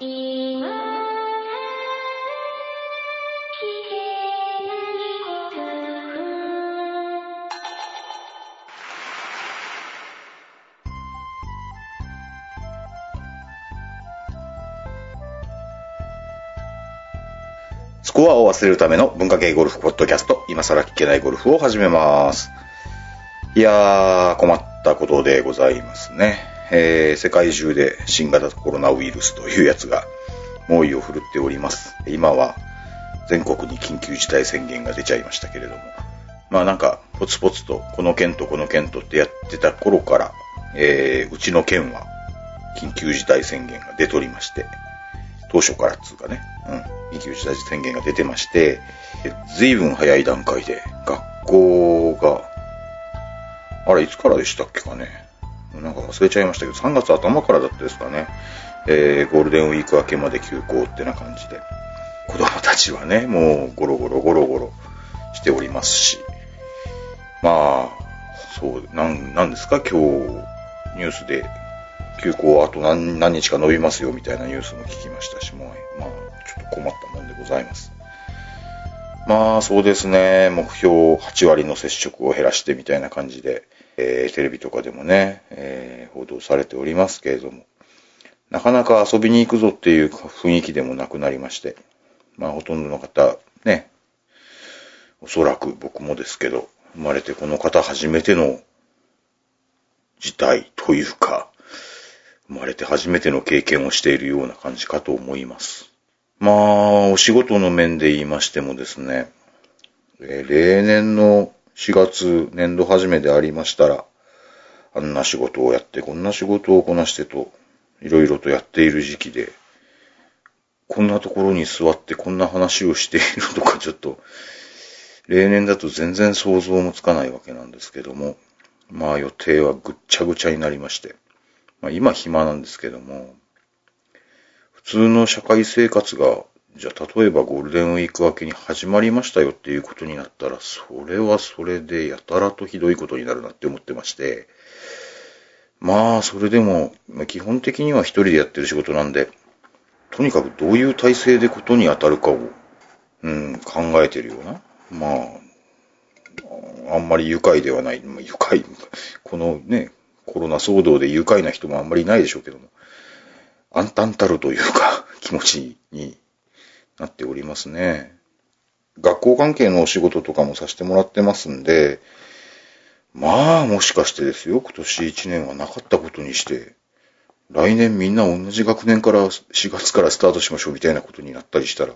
いスコアを忘れるための文化系ゴルフポッドキャスト、今更聞けないゴルフを始めます。いやー、困ったことでございますね。えー、世界中で新型コロナウイルスというやつが猛威を振るっております。今は全国に緊急事態宣言が出ちゃいましたけれども。まあなんか、ポツポツと、この県とこの県とってやってた頃から、えー、うちの県は緊急事態宣言が出ておりまして、当初からっつうかね、うん、緊急事態宣言が出てまして、随分早い段階で学校が、あれ、いつからでしたっけかね。なんか忘れちゃいましたけど、3月頭からだったですかね。えー、ゴールデンウィーク明けまで休校ってな感じで。子供たちはね、もうゴロゴロゴロゴロしておりますし。まあ、そう、なん、なんですか、今日、ニュースで休校あと何何日か伸びますよみたいなニュースも聞きましたし、もう、まあ、ちょっと困ったもんでございます。まあ、そうですね、目標8割の接触を減らしてみたいな感じで、えーテレビとかでもね、えー報道されておりますけれども、なかなか遊びに行くぞっていう雰囲気でもなくなりまして、まあ、ほとんどの方、ね、おそらく僕もですけど、生まれてこの方初めての事態というか、生まれて初めての経験をしているような感じかと思います。まあ、お仕事の面で言いましてもですね、え例年の4月年度始めでありましたら、あんな仕事をやって、こんな仕事をこなしてと、いろいろとやっている時期で、こんなところに座ってこんな話をしているとかちょっと、例年だと全然想像もつかないわけなんですけども、まあ予定はぐっちゃぐちゃになりまして、まあ今暇なんですけども、普通の社会生活が、じゃあ例えばゴールデンウィーク明けに始まりましたよっていうことになったら、それはそれでやたらとひどいことになるなって思ってまして、まあそれでも、基本的には一人でやってる仕事なんで、とにかくどういう体制でことに当たるかを、うん、考えてるような。まあ、あんまり愉快ではない。まあ、愉快、このね、コロナ騒動で愉快な人もあんまりいないでしょうけども、暗淡たるというか、気持ちになっておりますね。学校関係のお仕事とかもさせてもらってますんで、まあ、もしかしてですよ、今年1年はなかったことにして、来年みんな同じ学年から4月からスタートしましょうみたいなことになったりしたら、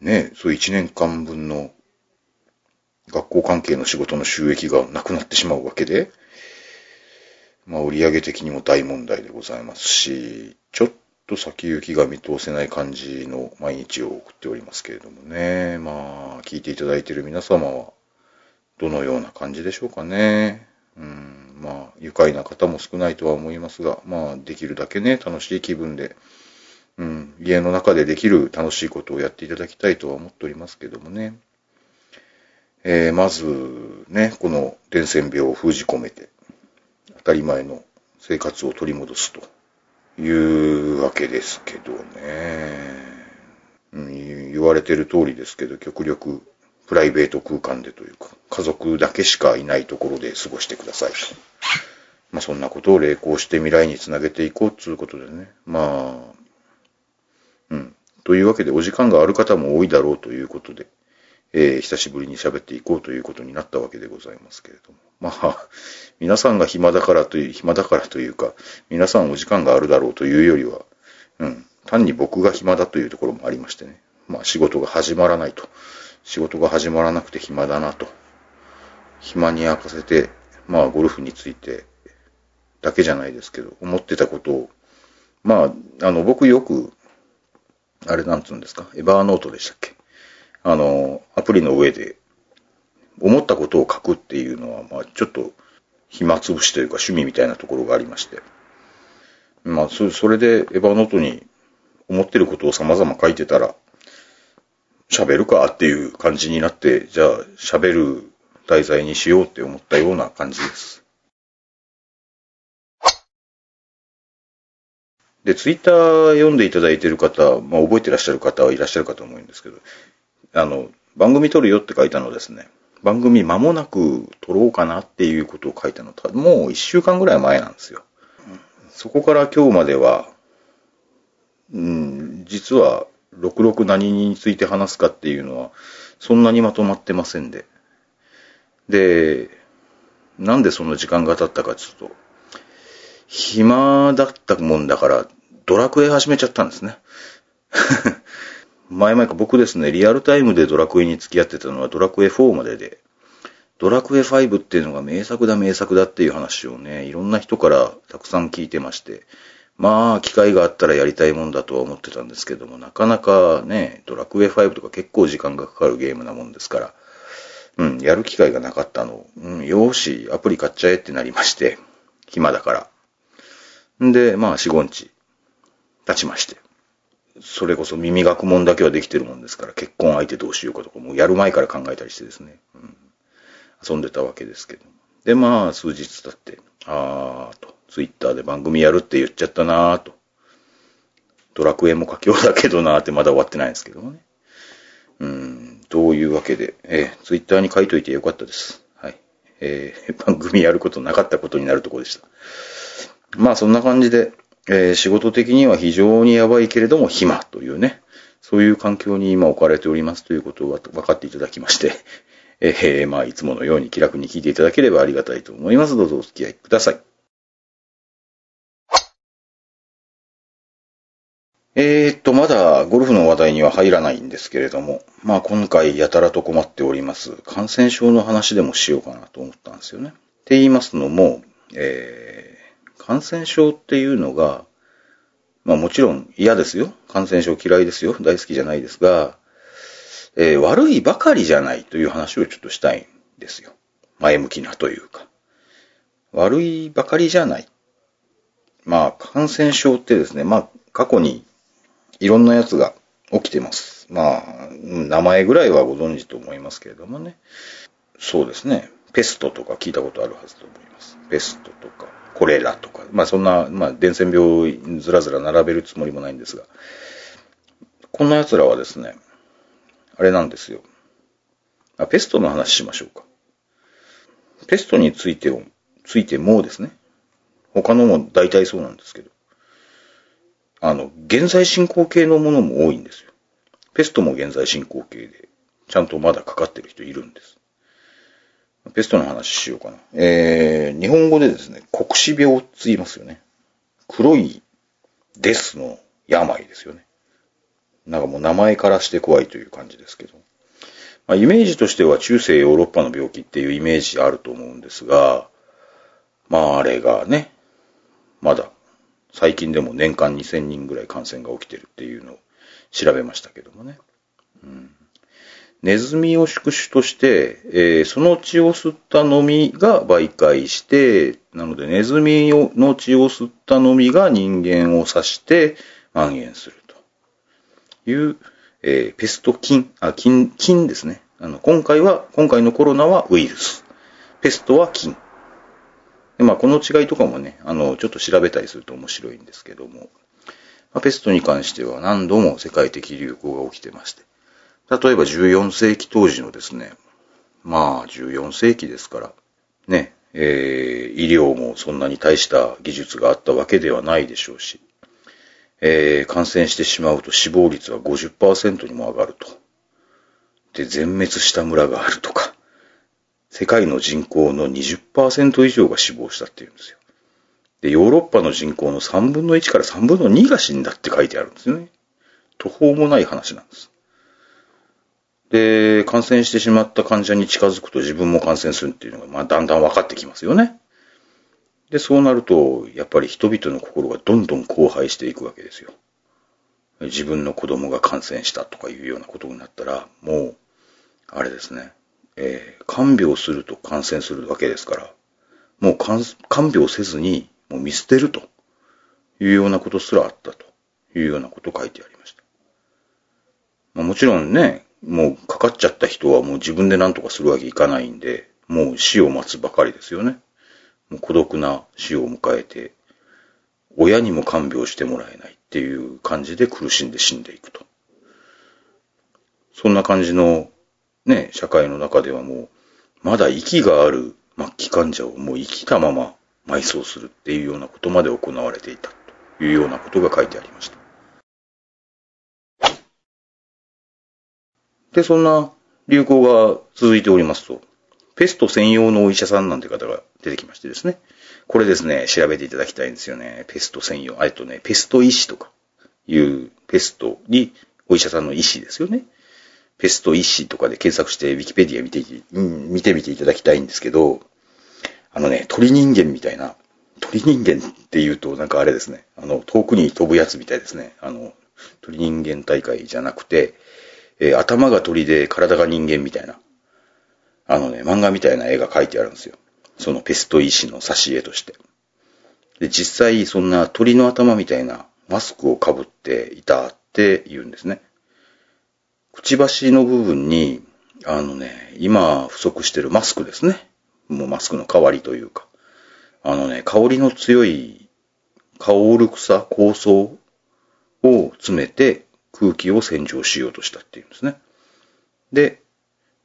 ね、そう1年間分の学校関係の仕事の収益がなくなってしまうわけで、まあ売上的にも大問題でございますし、ちょっと先行きが見通せない感じの毎日を送っておりますけれどもね。まあ、聞いていただいている皆様は、どのような感じでしょうかね。うん、まあ、愉快な方も少ないとは思いますが、まあ、できるだけね、楽しい気分で、うん、家の中でできる楽しいことをやっていただきたいとは思っておりますけどもね。えーまず、ね、この伝染病を封じ込めて、当たり前の生活を取り戻すというわけですけどね。うん、言われてる通りですけど、極力プライベート空間でというか、家族だけしかいないところで過ごしてくださいと。まあそんなことを励行して未来につなげていこうということでね。まあ、うん。というわけでお時間がある方も多いだろうということで、えー久しぶりに喋っていこうということになったわけでございますけれども。まあ、皆さんが暇だからという、暇だからというか、皆さんお時間があるだろうというよりは、うん、単に僕が暇だというところもありましてね。まあ仕事が始まらないと。仕事が始まらなくて暇だなと。暇に明かせて、まあゴルフについてだけじゃないですけど、思ってたことを、まあ、あの、僕よく、あれなんつうんですか、エバーノートでしたっけ？あの、アプリの上で、思ったことを書くっていうのは、まあ、ちょっと、暇つぶしというか趣味みたいなところがありまして。まあ、それで、エヴァノートに思ってることを様々書いてたら、喋るかっていう感じになって、じゃあ、喋る題材にしようって思ったような感じです。で、ツイッター読んでいただいている方、まあ覚えてらっしゃる方はいらっしゃるかと思うんですけど、あの、番組撮るよって書いたのですね、番組間もなく撮ろうかなっていうことを書いたのと、もう一週間ぐらい前なんですよ。そこから今日までは、うん、実は、66何について話すかっていうのは、そんなにまとまってませんで。で、なんでその時間が経ったかちょっと、暇だったもんだから、ドラクエ始めちゃったんですね。前々か僕ですね、リアルタイムでドラクエに付き合ってたのはドラクエ4までで、ドラクエ5っていうのが名作だ名作だっていう話をね、いろんな人からたくさん聞いてまして、まあ、機会があったらやりたいもんだとは思ってたんですけども、なかなかね、ドラクエ5とか結構時間がかかるゲームなもんですから、うん、やる機会がなかったの。うん、よーし、アプリ買っちゃえってなりまして、暇だから。んで、まあ、四五日、経ちまして。それこそ耳学問だけはできてるもんですから、結婚相手どうしようかとか、もうやる前から考えたりしてですね、うん、遊んでたわけですけど。で、まあ、数日経って、あーと、ツイッターで番組やるって言っちゃったなーと。ドラクエも佳境だけどなーってまだ終わってないんですけどもね。うん、というわけで、えー、ツイッターに書いといてよかったです。はい。えー、番組やることなかったことになるとこでした。まあそんな感じで、えー、仕事的には非常にやばいけれども暇というね、そういう環境に今置かれておりますということを分かっていただきまして、えー、まあいつものように気楽に聞いていただければありがたいと思います。どうぞお付き合いください。えー、っと、まだゴルフの話題には入らないんですけれども、まあ今回やたらと困っております。感染症の話でもしようかなと思ったんですよね。って言いますのも、えー感染症っていうのが、まあもちろん嫌ですよ。感染症嫌いですよ。大好きじゃないですが、えー、悪いばかりじゃないという話をちょっとしたいんですよ。前向きなというか。悪いばかりじゃない。まあ感染症ってですね、まあ過去にいろんなやつが起きてます。まあ、名前ぐらいはご存知と思いますけれどもね。そうですね。ペストとか聞いたことあるはずと思います。ペストとか、コレラとか、まあそんな、まあ伝染病ずらずら並べるつもりもないんですが、こんな奴らはですね、あれなんですよ。あ、ペストの話しましょうか。ペストについても、ついてもですね、他のも大体そうなんですけど、あの、現在進行形のものも多いんですよ。ペストも現在進行形で、ちゃんとまだかかってる人いるんです。ペストの話しようかな。えー、日本語でですね、黒死病って言いますよね。黒いデスの病ですよね。なんかもう名前からして怖いという感じですけど。まあ、イメージとしては中世ヨーロッパの病気っていうイメージあると思うんですが、まああれがね、まだ最近でも年間2000人ぐらい感染が起きてるっていうのを調べましたけどもね。うんネズミを宿主として、えー、その血を吸ったのみが媒介して、なのでネズミの血を吸ったのみが人間を刺して蔓延するという、えー、ペスト菌、あ、菌、菌ですね。あの、今回は、今回のコロナはウイルス。ペストは菌。でまあ、この違いとかもね、あの、ちょっと調べたりすると面白いんですけども、まあ、ペストに関しては何度も世界的流行が起きてまして、例えば14世紀当時のですね、まあ14世紀ですから、ね、えー、医療もそんなに大した技術があったわけではないでしょうし、えー、感染してしまうと死亡率は50%にも上がると。で、全滅した村があるとか、世界の人口の20%以上が死亡したっていうんですよ。で、ヨーロッパの人口の3分の1から3分の2が死んだって書いてあるんですよね。途方もない話なんです。で、感染してしまった患者に近づくと自分も感染するっていうのが、まあ、だんだん分かってきますよね。で、そうなると、やっぱり人々の心がどんどん荒廃していくわけですよ。自分の子供が感染したとかいうようなことになったら、もう、あれですね、えー、看病すると感染するわけですから、もう看病せずに、もう見捨てるというようなことすらあったというようなことを書いてありました。まあ、もちろんね、もうかかっちゃった人はもう自分で何とかするわけいかないんで、もう死を待つばかりですよね。もう孤独な死を迎えて、親にも看病してもらえないっていう感じで苦しんで死んでいくと。そんな感じのね、社会の中ではもう、まだ息がある末期患者をもう生きたまま埋葬するっていうようなことまで行われていたというようなことが書いてありました。で、そんな流行が続いておりますと、ペスト専用のお医者さんなんて方が出てきましてですね。これですね、調べていただきたいんですよね。ペスト専用。あとね、ペスト医師とかいうペストにお医者さんの医師ですよね。ペスト医師とかで検索してウィキペディア見て、うん、見てみていただきたいんですけど、あのね、鳥人間みたいな、鳥人間って言うとなんかあれですね、あの、遠くに飛ぶやつみたいですね。あの、鳥人間大会じゃなくて、えー、頭が鳥で体が人間みたいな、あのね、漫画みたいな絵が描いてあるんですよ。そのペスト医師の挿絵として。で、実際そんな鳥の頭みたいなマスクをかぶっていたって言うんですね。くちばしの部分に、あのね、今不足してるマスクですね。もうマスクの代わりというか。あのね、香りの強い、香る草、香草を詰めて空気を洗浄しようとしたっていうんですね。で、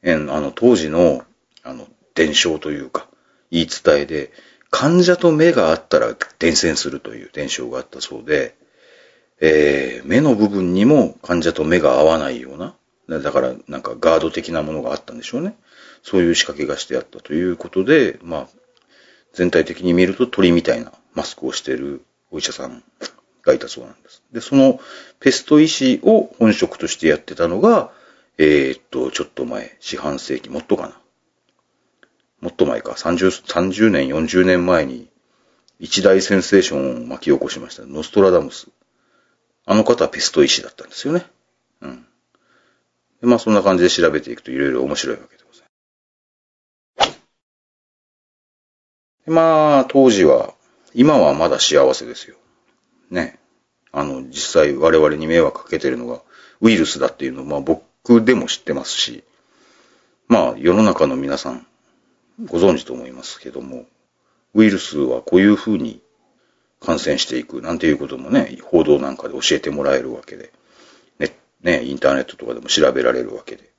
あの、当時の、あの、伝承というか、言い伝えで、患者と目があったら伝染するという伝承があったそうで、えー、目の部分にも患者と目が合わないような、だからなんかガード的なものがあったんでしょうね。そういう仕掛けがしてあったということで、まあ、全体的に見ると鳥みたいなマスクをしているお医者さんがいたそうなんです。で、そのペスト医師を本職としてやってたのが、えー、っと、ちょっと前、四半世紀、もっとかな。もっと前か、30、30年、40年前に、一大センセーションを巻き起こしました。ノストラダムス。あの方はペスト医師だったんですよね。うん。でまあそんな感じで調べていくといろいろ面白いわけでございます。まあ、当時は、今はまだ幸せですよ。ね。あの、実際我々に迷惑かけてるのがウイルスだっていうのを、まあ僕でも知ってますし、まあ世の中の皆さんご存知と思いますけども、ウイルスはこういうふうに感染していくなんていうこともね、報道なんかで教えてもらえるわけで、ね、ね、インターネットとかでも調べられるわけで。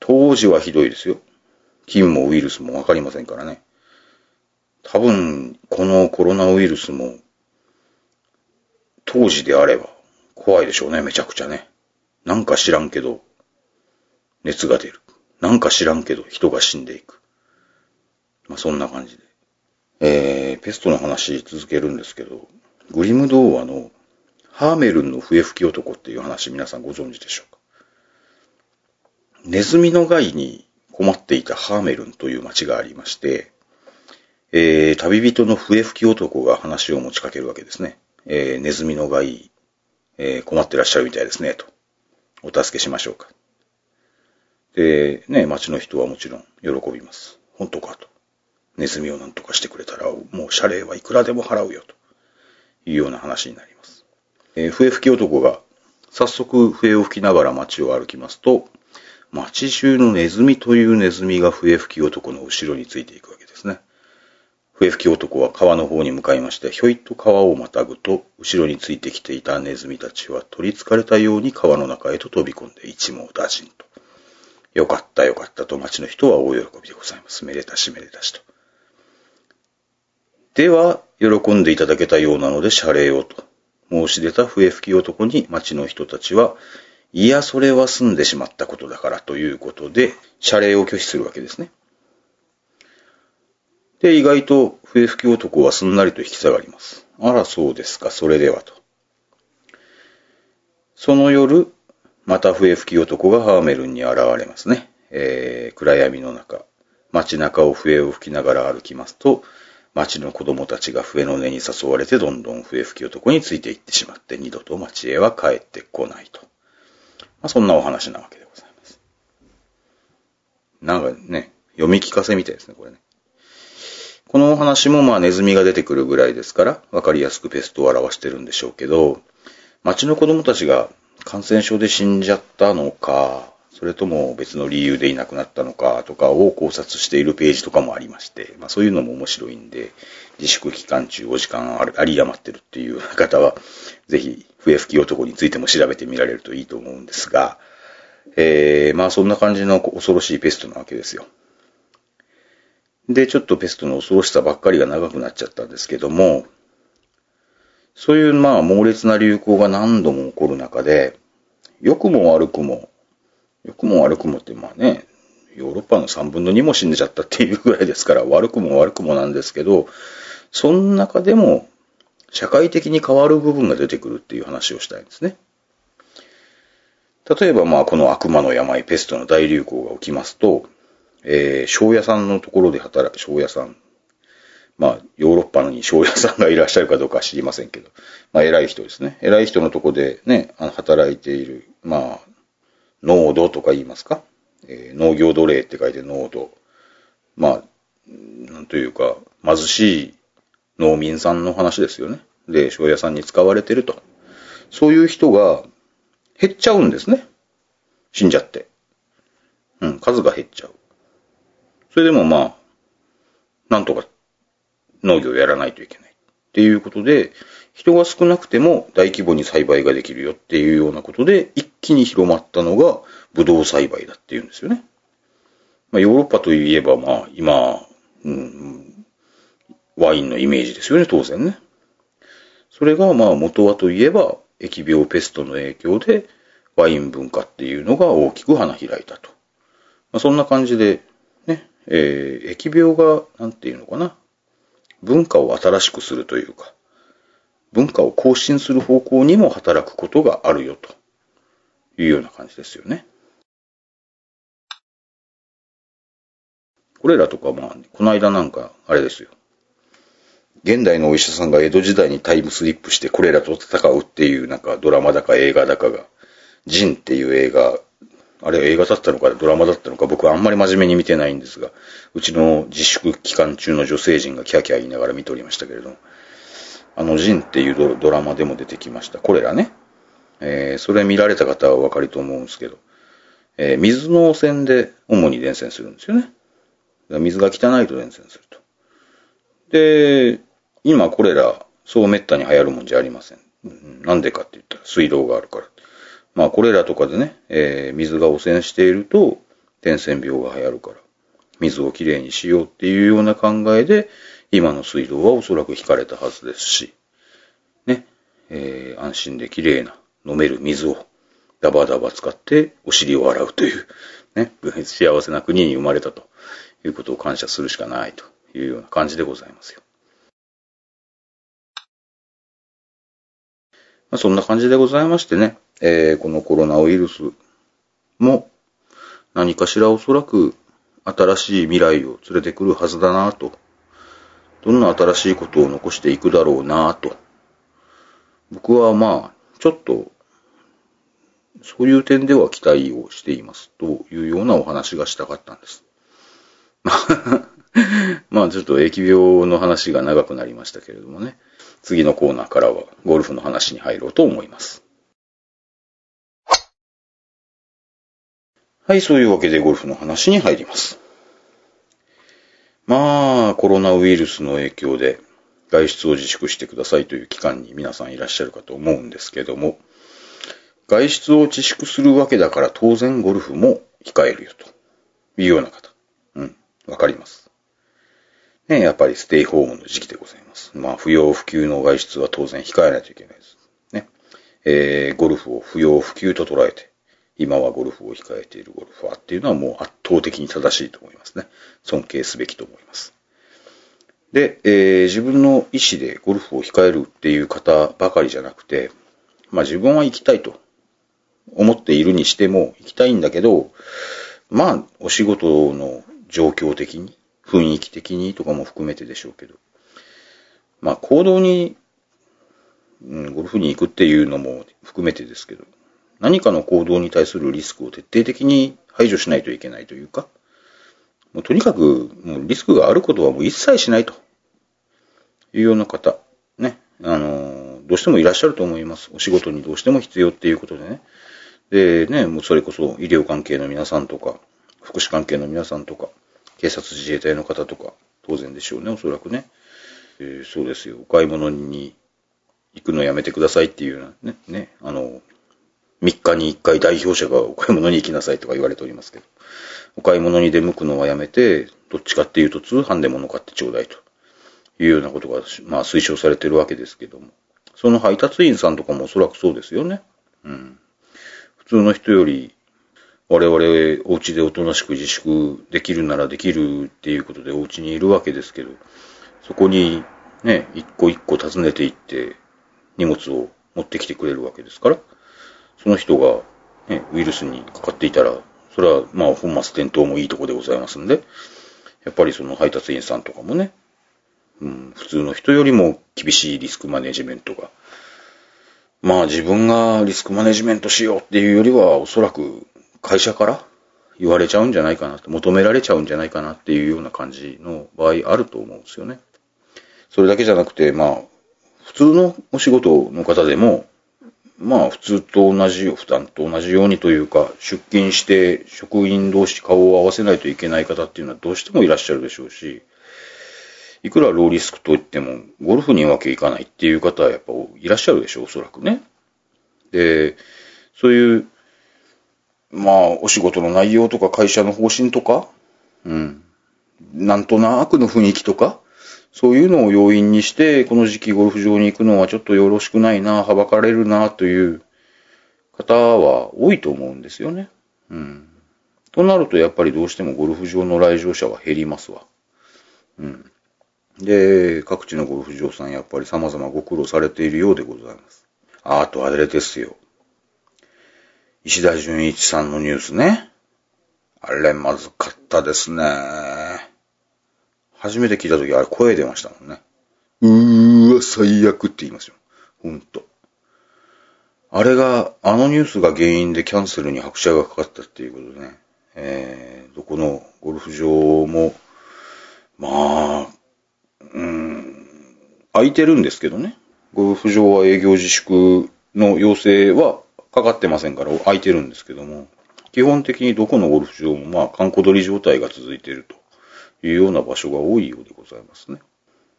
当時はひどいですよ。菌もウイルスもわかりませんからね。多分、このコロナウイルスも、当時であれば怖いでしょうね、めちゃくちゃね。なんか知らんけど、熱が出る。なんか知らんけど、人が死んでいく。まあ、そんな感じで。えー、ペストの話続けるんですけど、グリム童話のハーメルンの笛吹き男っていう話皆さんご存知でしょうか？ネズミの害に困っていたハーメルンという町がありまして、えー、旅人の笛吹き男が話を持ちかけるわけですね。えー、ネズミの害、えー、困ってらっしゃるみたいですね、と。お助けしましょうか。で、ね、町の人はもちろん喜びます。本当かと。ネズミを何とかしてくれたら、もう謝礼はいくらでも払うよ、というような話になります。えー、笛吹き男が、早速笛を吹きながら街を歩きますと、街中のネズミというネズミが笛吹き男の後ろについていくわけですね。笛吹き男は川の方に向かいまして、ひょいっと川をまたぐと、後ろについてきていたネズミたちは取り憑かれたように川の中へと飛び込んで一網打尽と。よかったよかったと町の人は大喜びでございます。めでたしめでたしと。では、喜んでいただけたようなので謝礼をと申し出た笛吹き男に町の人たちは、いや、それは済んでしまったことだからということで、謝礼を拒否するわけですね。で、意外と笛吹き男はすんなりと引き下がります。あら、そうですか、それではと。その夜、また笛吹き男がハーメルンに現れますね。えー、暗闇の中、街中を笛を吹きながら歩きますと、町の子供たちが笛の音に誘われてどんどん笛吹き男についていってしまって二度と町へは帰ってこないと。まあ、そんなお話なわけでございます。なんかね、読み聞かせみたいですね、これね。このお話もまあネズミが出てくるぐらいですから、わかりやすくペストを表してるんでしょうけど、町の子供たちが感染症で死んじゃったのか、それとも別の理由でいなくなったのかとかを考察しているページとかもありまして、まあそういうのも面白いんで、自粛期間中お時間あるあり余ってるっていう方は、ぜひ、笛吹き男についても調べてみられるといいと思うんですが、えー、まあそんな感じの恐ろしいペストなわけですよ。で、ちょっとペストの恐ろしさばっかりが長くなっちゃったんですけども、そういうまあ猛烈な流行が何度も起こる中で、良くも悪くも、良くも悪くもってまあね、ヨーロッパの3分の2も死んでちゃったっていうぐらいですから、悪くも悪くもなんですけど、その中でも社会的に変わる部分が出てくるっていう話をしたいんですね。例えばまあこの悪魔の病、ペストの大流行が起きますと、えー、庄屋さんのところで働く、庄屋さん、まあ、ヨーロッパのに庄屋さんがいらっしゃるかどうか知りませんけど、まあ、偉い人ですね。偉い人のとこでね、あの働いている、まあ、濃度とか言いますか、えー、農業奴隷って書いて濃度。まあ、なんというか、貧しい農民さんの話ですよね。で、庄屋さんに使われてると。そういう人が減っちゃうんですね。死んじゃって。うん、数が減っちゃう。それでもまあ、なんとか農業をやらないといけない。っていうことで、人が少なくても大規模に栽培ができるよっていうようなことで、一気に広まったのがブドウ栽培だっていうんですよね。まあ、ヨーロッパといえば、まあ、今、うん、ワインのイメージですよね、当然ね。それが、まあ、元はといえば、疫病ペストの影響で、ワイン文化っていうのが大きく花開いたと。まあ、そんな感じで、えー、疫病が、なんていうのかな。文化を新しくするというか、文化を更新する方向にも働くことがあるよというような感じですよね。これらとかまあ、この間なんか、あれですよ。現代のお医者さんが江戸時代にタイムスリップしてこれらと戦うっていうなんかドラマだか映画だかが、ジンっていう映画あれ映画だったのかドラマだったのか僕はあんまり真面目に見てないんですが、うちの自粛期間中の女性陣がキャキャ言いながら見ておりましたけれども、あのジンっていうドラマでも出てきました。これらね。えー、それ見られた方はお分かりと思うんですけど、えー、水の汚染で主に伝染するんですよね。水が汚いと伝染すると。で、今これら、そう滅多に流行るもんじゃありません。なんでかって言ったら水道があるから。まあ、これらとかでね、えー、水が汚染していると、伝染病が流行るから、水をきれいにしようっていうような考えで、今の水道はおそらく引かれたはずですし、ね、えー、安心できれいな飲める水をダバダバ使ってお尻を洗うという、ね、幸せな国に生まれたということを感謝するしかないというような感じでございますよ。まあ、そんな感じでございましてね、えー、このコロナウイルスも何かしらおそらく新しい未来を連れてくるはずだなと。どんな新しいことを残していくだろうなと。僕はまあ、ちょっと、そういう点では期待をしていますというようなお話がしたかったんです。まあちょっと疫病の話が長くなりましたけれどもね。次のコーナーからはゴルフの話に入ろうと思います。はい、そういうわけでゴルフの話に入ります。まあ、コロナウイルスの影響で外出を自粛してくださいという期間に皆さんいらっしゃるかと思うんですけども、外出を自粛するわけだから当然ゴルフも控えるよというような方。うん、わかります。ね、やっぱりステイホームの時期でございます。まあ、不要不急の外出は当然控えないといけないです。ね。えー、ゴルフを不要不急と捉えて、今はゴルフを控えているゴルファーっていうのはもう圧倒的に正しいと思いますね。尊敬すべきと思います。で、えー、自分の意思でゴルフを控えるっていう方ばかりじゃなくて、まあ自分は行きたいと思っているにしても行きたいんだけど、まあお仕事の状況的に、雰囲気的にとかも含めてでしょうけど、まあ行動に、うん、ゴルフに行くっていうのも含めてですけど、何かの行動に対するリスクを徹底的に排除しないといけないというか、もうとにかくもうリスクがあることはもう一切しないというような方、ね、あの、どうしてもいらっしゃると思います。お仕事にどうしても必要っていうことでね。でね、もうそれこそ医療関係の皆さんとか、福祉関係の皆さんとか、警察自衛隊の方とか、当然でしょうね、おそらくね。えーそうですよ。お買い物に行くのやめてくださいっていうようなね、ね、あの、3日に1回代表者が お買い物に行きなさいとか言われておりますけど、お買い物に出向くのはやめて、どっちかっていうと通販で物買ってちょうだいというようなことが、まあ推奨されてるわけですけども、その配達員さんとかもおそらくそうですよね。うん。普通の人より我々お家でおとなしく自粛できるならできるっていうことでお家にいるわけですけど、そこにね、一個一個訪ねていって荷物を持ってきてくれるわけですから、その人が、ね、ウイルスにかかっていたら、それはまあ本末転倒もいいとこでございますんで、やっぱりその配達員さんとかもね、うん、普通の人よりも厳しいリスクマネジメントが、まあ自分がリスクマネジメントしようっていうよりは、おそらく会社から言われちゃうんじゃないかなと、求められちゃうんじゃないかなっていうような感じの場合あると思うんですよね。それだけじゃなくて、まあ、普通のお仕事の方でも、まあ普通と同じよ、負担と同じようにというか、出勤して職員同士顔を合わせないといけない方っていうのはどうしてもいらっしゃるでしょうし、いくらローリスクといっても、ゴルフにわけいかないっていう方はやっぱいらっしゃるでしょう、おそらくね。で、そういう、まあ、お仕事の内容とか会社の方針とか、うん、なんとなくの雰囲気とか、そういうのを要因にして、この時期ゴルフ場に行くのはちょっとよろしくないな、はばかれるな、という方は多いと思うんですよね。うん。となると、やっぱりどうしてもゴルフ場の来場者は減りますわ。うん。で、各地のゴルフ場さん、やっぱり様々ご苦労されているようでございます。ああとあれですよ。石田純一さんのニュースね。あれ、まずかったですね。初めて聞いたとき、あれ声出ましたもんね。うーわ、最悪って言いますよ。ほんと。あれが、あのニュースが原因でキャンセルに拍車がかかったっていうことでね。えー、どこのゴルフ場も、まあ、うーん、空いてるんですけどね。ゴルフ場は営業自粛の要請はかかってませんから空いてるんですけども、基本的にどこのゴルフ場もまあ、観光取り状態が続いているというような場所が多いようでございますね。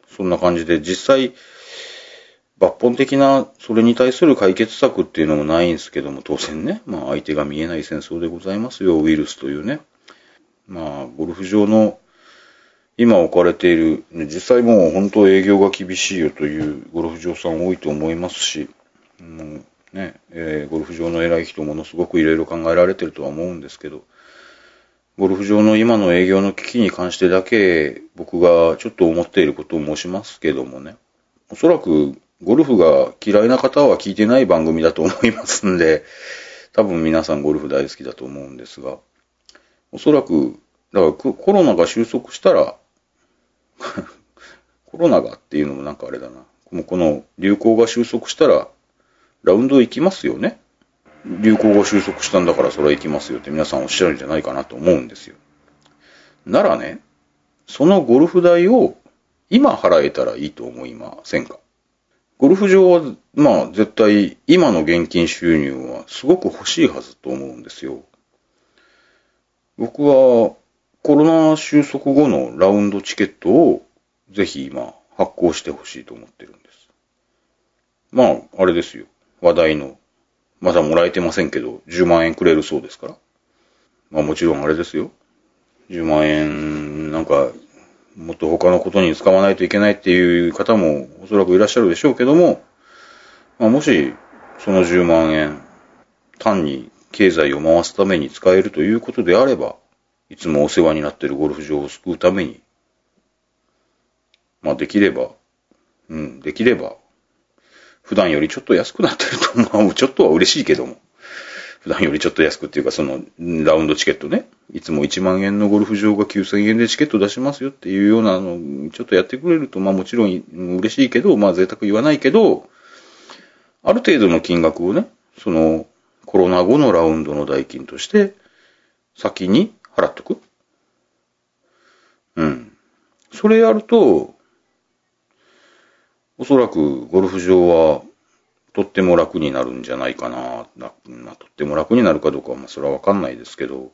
そんな感じで実際、抜本的なそれに対する解決策っていうのもないんですけども、当然ね、まあ相手が見えない戦争でございますよ、ウイルスというね。まあ、ゴルフ場の今置かれている、実際もう本当営業が厳しいよというゴルフ場さん多いと思いますし、もうね、えーゴルフ場の偉い人ものすごくいろいろ考えられてるとは思うんですけど、ゴルフ場の今の営業の危機に関してだけ僕がちょっと思っていることを申しますけどもね、おそらくゴルフが嫌いな方は聞いてない番組だと思いますんで、多分皆さんゴルフ大好きだと思うんですが、おそらく、だからコロナが収束したら、コロナがっていうのもなんかあれだな。もうこの流行が収束したら、ラウンド行きますよね。流行が収束したんだからそれは行きますよって皆さんおっしゃるんじゃないかなと思うんですよ。ならね、そのゴルフ代を今払えたらいいと思いませんか？ゴルフ場は、まあ絶対今の現金収入はすごく欲しいはずと思うんですよ。僕はコロナ収束後のラウンドチケットをぜひ今発行してほしいと思ってるんです。まあ、あれですよ。話題の、まだもらえてませんけど、10万円くれるそうですから。まあもちろんあれですよ。10万円、なんか、もっと他のことに使わないといけないっていう方もおそらくいらっしゃるでしょうけども、まあもし、その10万円、単に経済を回すために使えるということであれば、いつもお世話になっているゴルフ場を救うために、まあできれば、うん、できれば、普段よりちょっと安くなってると、まあちょっとは嬉しいけども、普段よりちょっと安くっていうか、その、ラウンドチケットね、いつも1万円のゴルフ場が9000円でチケット出しますよっていうようなの、ちょっとやってくれると、まあもちろん嬉しいけど、まあ贅沢言わないけど、ある程度の金額をね、その、コロナ後のラウンドの代金として、先に払っとく。うん。それやると、おそらくゴルフ場はとっても楽になるんじゃないかな。なまあ、とっても楽になるかどうかは、まあ、それはわかんないですけど、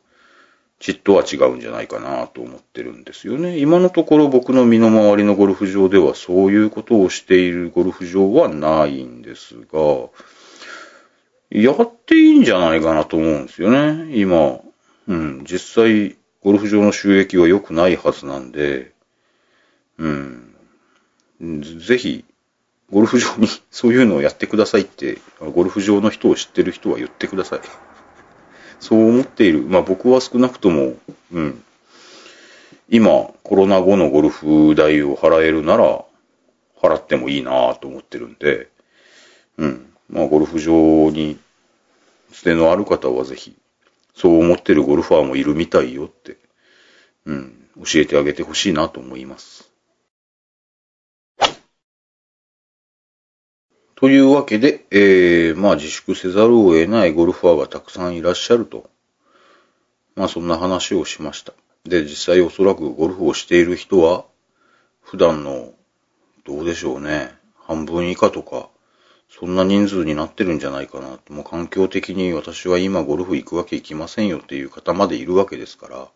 ちっとは違うんじゃないかなと思ってるんですよね。今のところ僕の身の回りのゴルフ場ではそういうことをしているゴルフ場はないんですが、やっていいんじゃないかなと思うんですよね。今、うん、実際、ゴルフ場の収益は良くないはずなんで、うん、ぜひ、ゴルフ場に そういうのをやってくださいって、ゴルフ場の人を知ってる人は言ってください。そう思っている。まあ僕は少なくとも、うん。今、コロナ後のゴルフ代を払えるなら、払ってもいいなと思ってるんで、うん。まあゴルフ場に、つてのある方はぜひ、そう思ってるゴルファーもいるみたいよって、うん。教えてあげてほしいなと思います。というわけで、えー、まあ自粛せざるを得ないゴルファーがたくさんいらっしゃると。まあそんな話をしました。で、実際おそらくゴルフをしている人は、普段の、どうでしょうね、半分以下とか、そんな人数になってるんじゃないかな。もう環境的に私は今ゴルフ行くわけ行きませんよっていう方までいるわけですから。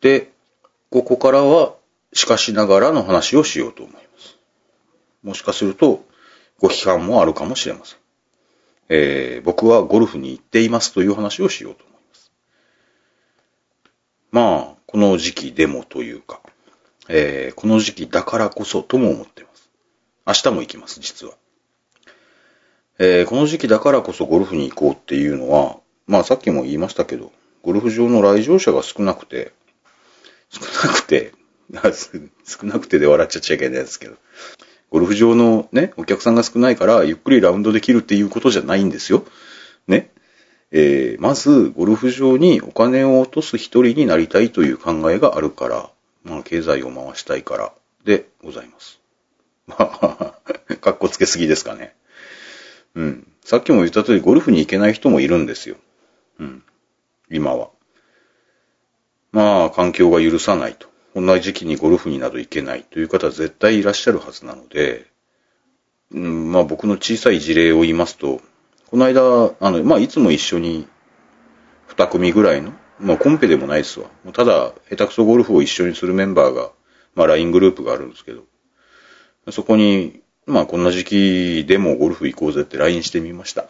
で、ここからは、しかしながらの話をしようと思います。もしかすると、ご批判もあるかもしれません。えー、僕はゴルフに行っていますという話をしようと思います。まあ、この時期でもというか、えー、この時期だからこそとも思っています。明日も行きます、実は。えー、この時期だからこそゴルフに行こうっていうのは、まあさっきも言いましたけど、ゴルフ場の来場者が少なくて、少なくて、少なくてで笑っちゃっちゃいけないですけど、ゴルフ場のね、お客さんが少ないから、ゆっくりラウンドできるっていうことじゃないんですよ。ね。えー、まず、ゴルフ場にお金を落とす一人になりたいという考えがあるから、まあ、経済を回したいからでございます。まあ、かっこつけすぎですかね。うん。さっきも言った通り、ゴルフに行けない人もいるんですよ。うん。今は。まあ、環境が許さないと。同じ時期にゴルフになど行けないという方は絶対いらっしゃるはずなので、うん、まあ僕の小さい事例を言いますと、この間、あの、まあいつも一緒に二組ぐらいの、まあコンペでもないですわ。ただ、下手くそゴルフを一緒にするメンバーが、まあ LINE グループがあるんですけど、そこに、まあこんな時期でもゴルフ行こうぜって LINE してみました。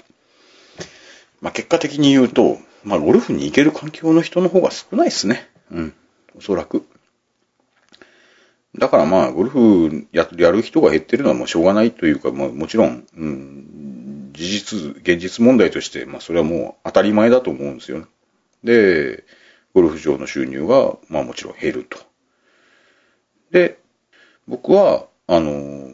まあ結果的に言うと、まあゴルフに行ける環境の人の方が少ないですね。うん。おそらく。だからまあ、ゴルフややる人が減ってるのはもうしょうがないというか、まあ、もちろん、うん、事実、現実問題として、まあ、それはもう当たり前だと思うんですよね。で、ゴルフ場の収入が、まあもちろん減ると。で、僕は、あの、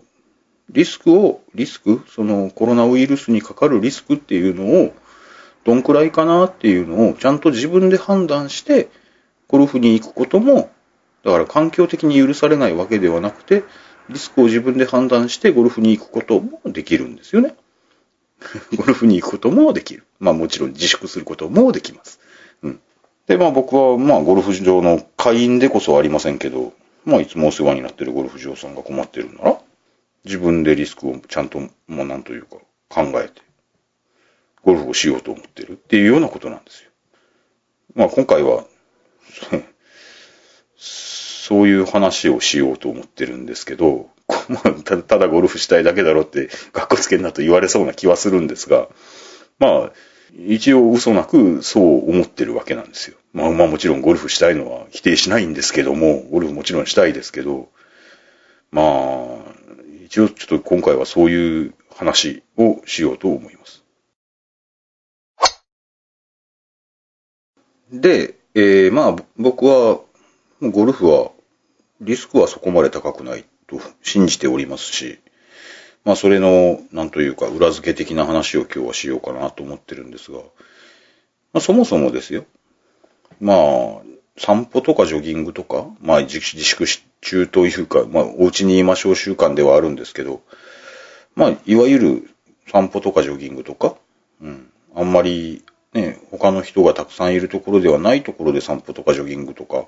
リスクを、リスク、そのコロナウイルスにかかるリスクっていうのを、どんくらいかなっていうのをちゃんと自分で判断して、ゴルフに行くこともだから環境的に許されないわけではなくて、リスクを自分で判断してゴルフに行くこともできるんですよね。ゴルフに行くこともできる。まあもちろん自粛することもできます。うん。で、まあ僕はまあゴルフ場の会員でこそありませんけど、まあいつもお世話になってるゴルフ場さんが困ってるなら、自分でリスクをちゃんと、まあなんというか考えて、ゴルフをしようと思ってるっていうようなことなんですよ。まあ今回は そういう話をしようと思ってるんですけど、ただゴルフしたいだけだろって、かっこつけんなと言われそうな気はするんですが、まあ、一応嘘なくそう思ってるわけなんですよ。まあまあもちろんゴルフしたいのは否定しないんですけども、ゴルフもちろんしたいですけど、まあ、一応ちょっと今回はそういう話をしようと思います。で、えー、まあ僕はゴルフはリスクはそこまで高くないと信じておりますし、まあそれの、なんというか、裏付け的な話を今日はしようかなと思ってるんですが、まあそもそもですよ。まあ、散歩とかジョギングとか、まあ自粛中というか、まあお家にいましょう習慣ではあるんですけど、まあいわゆる散歩とかジョギングとか、うん、あんまりね、他の人がたくさんいるところではないところで散歩とかジョギングとか、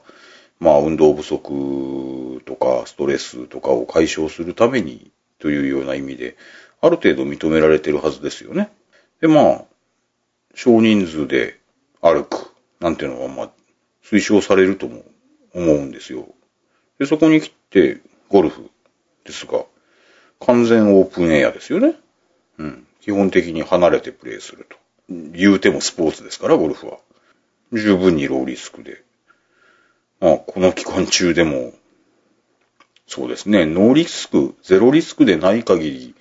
まあ、運動不足とかストレスとかを解消するためにというような意味で、ある程度認められてるはずですよね。で、まあ、少人数で歩くなんていうのは、まあ、推奨されるとも思うんですよ。で、そこに来て、ゴルフですが、完全オープンエアですよね。うん。基本的に離れてプレイすると。言うてもスポーツですから、ゴルフは。十分にローリスクで。まあ、この期間中でも、そうですね、ノーリスク、ゼロリスクでない限り、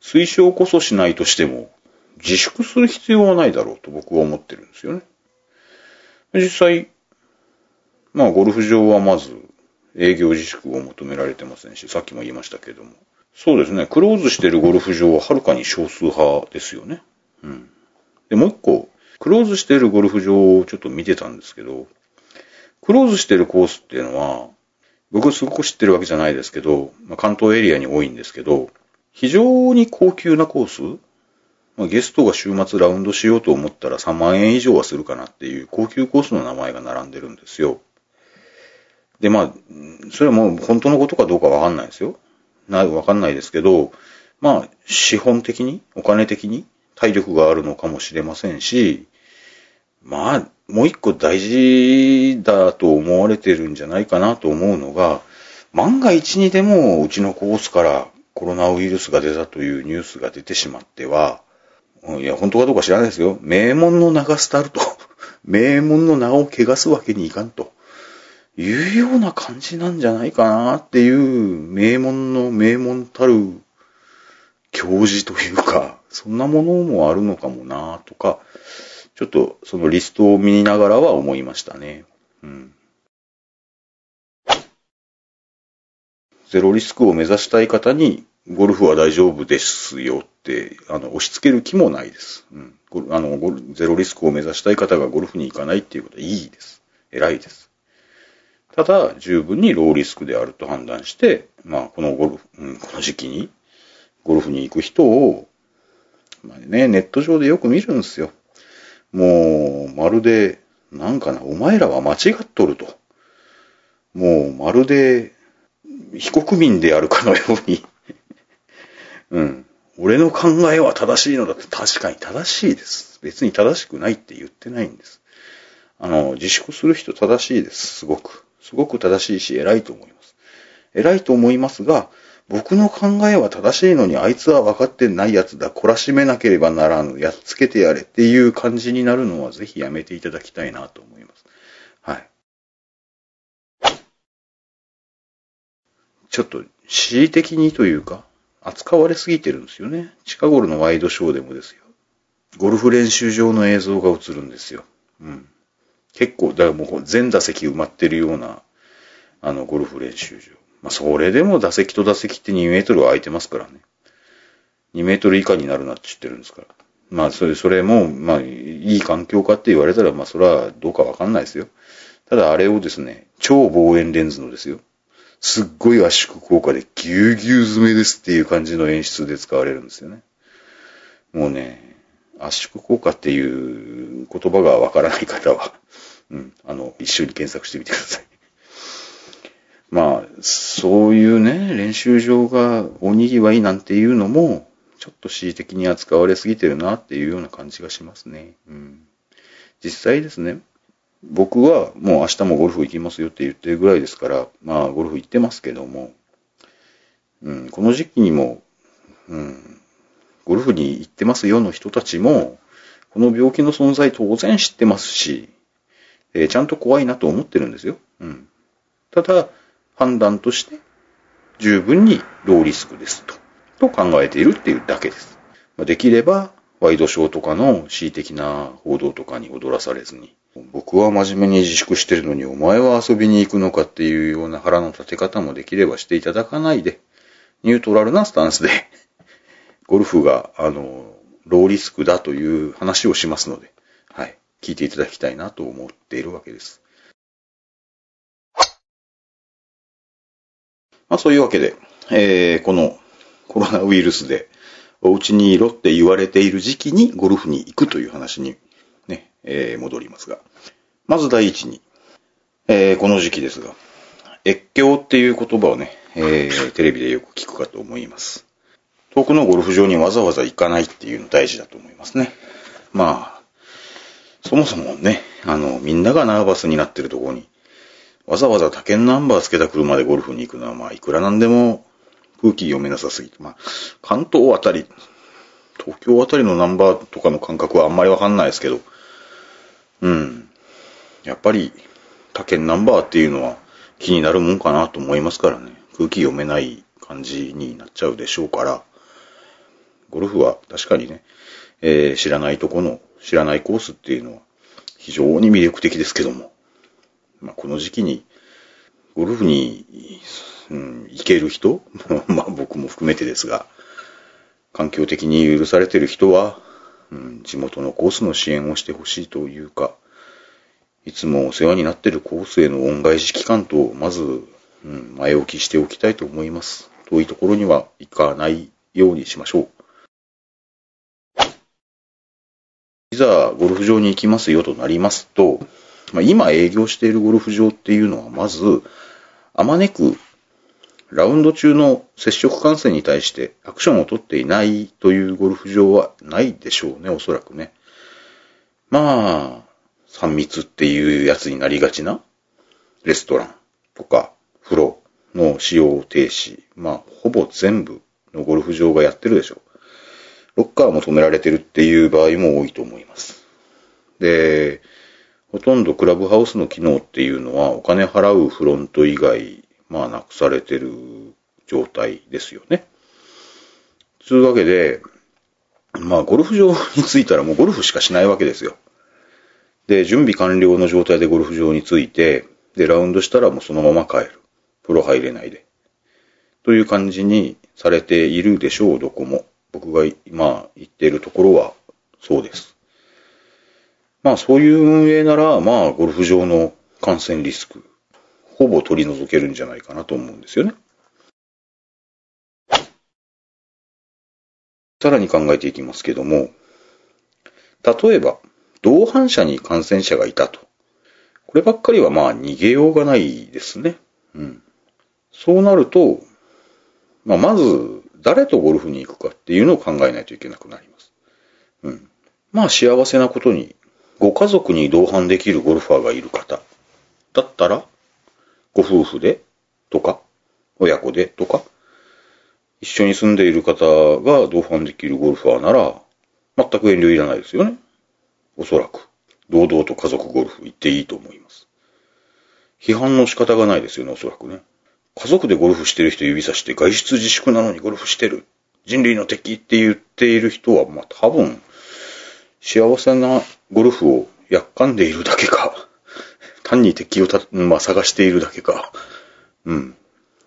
推奨こそしないとしても、自粛する必要はないだろうと僕は思ってるんですよね。実際、まあ、ゴルフ場はまず、営業自粛を求められてませんし、さっきも言いましたけども。そうですね、クローズしてるゴルフ場ははるかに少数派ですよね。うん。で、もう一個、クローズしてるゴルフ場をちょっと見てたんですけど、クローズしてるコースっていうのは、僕すごく知ってるわけじゃないですけど、まあ、関東エリアに多いんですけど、非常に高級なコースまあ、ゲストが週末ラウンドしようと思ったら3万円以上はするかなっていう高級コースの名前が並んでるんですよ。で、まあ、それはもう本当のことかどうかわかんないですよ。な、わかんないですけど、まあ、資本的に、お金的に体力があるのかもしれませんし、まあ、もう一個大事だと思われてるんじゃないかなと思うのが、万が一にでもうちのコースからコロナウイルスが出たというニュースが出てしまっては、いや、本当かどうか知らないですよ。名門の名が廃ると。名門の名を汚すわけにいかんと。いうような感じなんじゃないかなっていう名門の名門たる教授というか、そんなものもあるのかもなとか、ちょっとそのリストを見ながらは思いましたね。うん。ゼロリスクを目指したい方に、ゴルフは大丈夫ですよって、あの、押し付ける気もないです。うん。あの、ゼロリスクを目指したい方がゴルフに行かないっていうことはいいです。偉いです。ただ、十分にローリスクであると判断して、まあ、このゴルフ、うん、この時期に、ゴルフに行く人を、まあね、ネット上でよく見るんですよ。もう、まるで、なんかな、お前らは間違っとると。もう、まるで、非国民であるかのようにうん。俺の考えは正しいのだって確かに正しいです。別に正しくないって言ってないんです。あの、自粛する人正しいです。すごく。すごく正しいし偉いと思います。偉いと思いますが、僕の考えは正しいのにあいつは分かってないやつだ。懲らしめなければならぬ。やっつけてやれっていう感じになるのはぜひやめていただきたいなと思います。はい。ちょっと恣意的にというか、扱われすぎてるんですよね。近頃のワイドショーでもですよ。ゴルフ練習場の映像が映るんですよ。うん。結構、だからもう全打席埋まってるような、あの、ゴルフ練習場。まあ、それでも打席と打席って2メートルは空いてますからね。2メートル以下になるなって言ってるんですから。まあ、それ、それも、まあ、いい環境かって言われたら、まあ、それはどうかわかんないですよ。ただ、あれをですね、超望遠レンズのですよ。すっごい圧縮効果でぎゅうぎゅう詰めですっていう感じの演出で使われるんですよね。もうね、圧縮効果っていう言葉がわからない方は、うん、あの、一緒に検索してみてください。まあ、そういうね、練習場がおにぎわいなんていうのも、ちょっと恣意的に扱われすぎてるなっていうような感じがしますね。うん、実際ですね、僕はもう明日もゴルフ行きますよって言ってるぐらいですから、まあゴルフ行ってますけども、うん、この時期にも、うん、ゴルフに行ってますよの人たちも、この病気の存在当然知ってますし、えー、ちゃんと怖いなと思ってるんですよ。うん。ただ、判断として十分にローリスクですと、と考えているっていうだけです。できれば、ワイドショーとかの恣意的な報道とかに踊らされずに、僕は真面目に自粛してるのにお前は遊びに行くのかっていうような腹の立て方もできればしていただかないで、ニュートラルなスタンスで、ゴルフが、あの、ローリスクだという話をしますので、はい、聞いていただきたいなと思っているわけです。まあそういうわけで、えー、このコロナウイルスでお家にいろって言われている時期にゴルフに行くという話にね、えー、戻りますが。まず第一に、えー、この時期ですが、越境っていう言葉をね、えー、テレビでよく聞くかと思います。遠くのゴルフ場にわざわざ行かないっていうの大事だと思いますね。まあ、そもそもね、あの、みんながナーバスになってるところに、わざわざ他県ナンバーつけた車でゴルフに行くのは、まあ、いくらなんでも空気読めなさすぎて、まあ、関東あたり、東京あたりのナンバーとかの感覚はあんまりわかんないですけど、うん。やっぱり、他県ナンバーっていうのは気になるもんかなと思いますからね。空気読めない感じになっちゃうでしょうから、ゴルフは確かにね、えー、知らないとこの、知らないコースっていうのは非常に魅力的ですけども、まあ、この時期にゴルフに、うん、行ける人 まあ僕も含めてですが、環境的に許されてる人は、うん、地元のコースの支援をしてほしいというか、いつもお世話になっているコースへの恩返し期間と、まず、うん、前置きしておきたいと思います。遠いところには行かないようにしましょう。いざゴルフ場に行きますよとなりますと、まあ、今営業しているゴルフ場っていうのはまず、あまねくラウンド中の接触感染に対してアクションを取っていないというゴルフ場はないでしょうね、おそらくね。まあ、3密っていうやつになりがちなレストランとか風呂の使用停止、まあ、ほぼ全部のゴルフ場がやってるでしょう。ロッカーも止められてるっていう場合も多いと思います。で、ほとんどクラブハウスの機能っていうのはお金払うフロント以外、まあなくされてる状態ですよね。つうわけで、まあゴルフ場に着いたらもうゴルフしかしないわけですよ。で、準備完了の状態でゴルフ場に着いて、で、ラウンドしたらもうそのまま帰る。風呂入れないで。という感じにされているでしょう、どこも。僕が今言っているところはそうです。まあそういう運営なら、まあゴルフ場の感染リスク、ほぼ取り除けるんじゃないかなと思うんですよね。さらに考えていきますけども、例えば、同伴者に感染者がいたと。こればっかりはまあ逃げようがないですね。うん。そうなると、まあまず誰とゴルフに行くかっていうのを考えないといけなくなります。うん。まあ幸せなことに、ご家族に同伴できるゴルファーがいる方だったら、ご夫婦でとか、親子でとか、一緒に住んでいる方が同伴できるゴルファーなら、全く遠慮いらないですよね。おそらく。堂々と家族ゴルフ行っていいと思います。批判の仕方がないですよね、おそらくね。家族でゴルフしてる人指さして外出自粛なのにゴルフしてる。人類の敵って言っている人は、まあ多分、幸せなゴルフをやっかんでいるだけか、単に敵をた、まあ、探しているだけか、うん。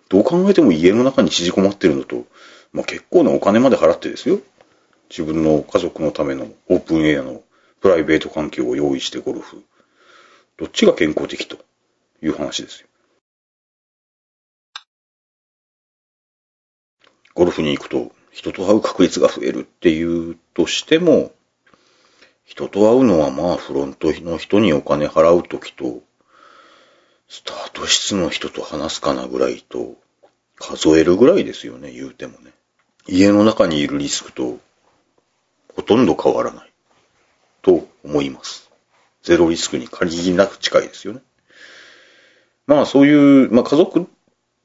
どう考えても家の中に縮こまってるのと、まあ結構なお金まで払ってですよ。自分の家族のためのオープンエアのプライベート環境を用意してゴルフ。どっちが健康的という話ですよ。ゴルフに行くと人と会う確率が増えるっていうとしても、人と会うのはまあフロントの人にお金払うときと、スタート室の人と話すかなぐらいと、数えるぐらいですよね、言うてもね。家の中にいるリスクと、ほとんど変わらない。と思います。ゼロリスクに限りなく近いですよね。まあそういう、まあ家族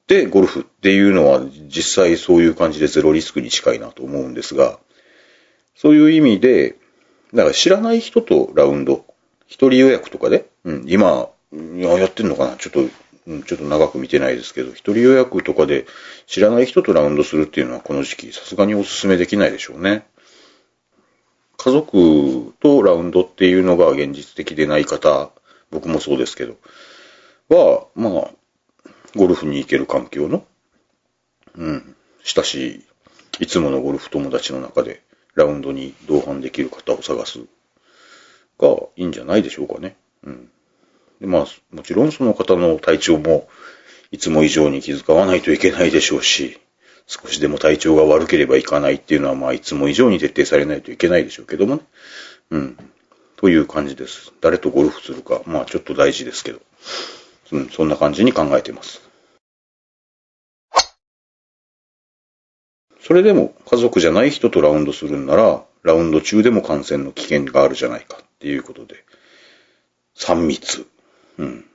でゴルフっていうのは実際そういう感じでゼロリスクに近いなと思うんですが、そういう意味で、だから知らない人とラウンド、一人予約とかで、うん、今、やってんのかな？ちょっと、うん、ちょっと長く見てないですけど、一人予約とかで知らない人とラウンドするっていうのはこの時期さすがにお勧めできないでしょうね。家族とラウンドっていうのが現実的でない方、僕もそうですけど、は、まあ、ゴルフに行ける環境の、うん、親しい、いつものゴルフ友達の中で、ラウンドに同伴できる方を探すがいいんじゃないでしょうかね。うん。で、まあ、もちろんその方の体調も、いつも以上に気遣わないといけないでしょうし、少しでも体調が悪ければいかないっていうのは、まあ、いつも以上に徹底されないといけないでしょうけどもね。うん。という感じです。誰とゴルフするか、まあ、ちょっと大事ですけど。うん、そんな感じに考えています。それでも家族じゃない人とラウンドするんなら、ラウンド中でも感染の危険があるじゃないかっていうことで、3密。うん。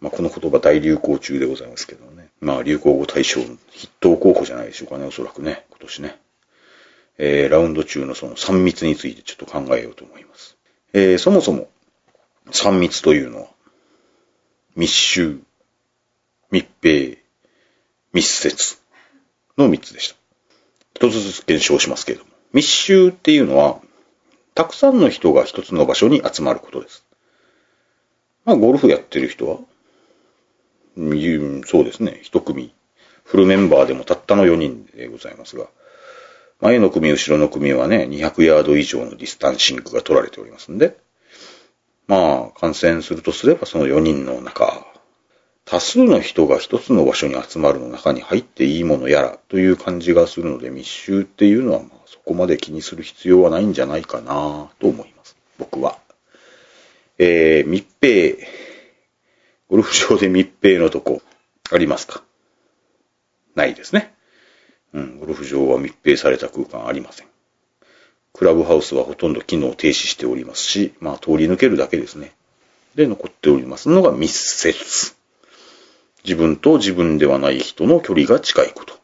まあ、この言葉大流行中でございますけどね。まあ、流行語大賞筆頭候補じゃないでしょうかね、おそらくね、今年ね。えー、ラウンド中のその3密についてちょっと考えようと思います。えー、そもそも、3密というのは、密集、密閉、密接の3つでした。一つずつ検証しますけれども。密集っていうのは、たくさんの人が一つの場所に集まることです。まあ、ゴルフやってる人は、そうですね、一組、フルメンバーでもたったの4人でございますが、前の組、後ろの組はね、200ヤード以上のディスタンシングが取られておりますんで、まあ、感染するとすればその4人の中、多数の人が一つの場所に集まるの中に入っていいものやらという感じがするので、密集っていうのはまあそこまで気にする必要はないんじゃないかなと思います。僕は。えー、密閉。ゴルフ場で密閉のとこ、ありますか？ないですね。うん、ゴルフ場は密閉された空間ありません。クラブハウスはほとんど機能停止しておりますし、まあ通り抜けるだけですね。で、残っておりますのが密接。自分と自分ではない人の距離が近いこと。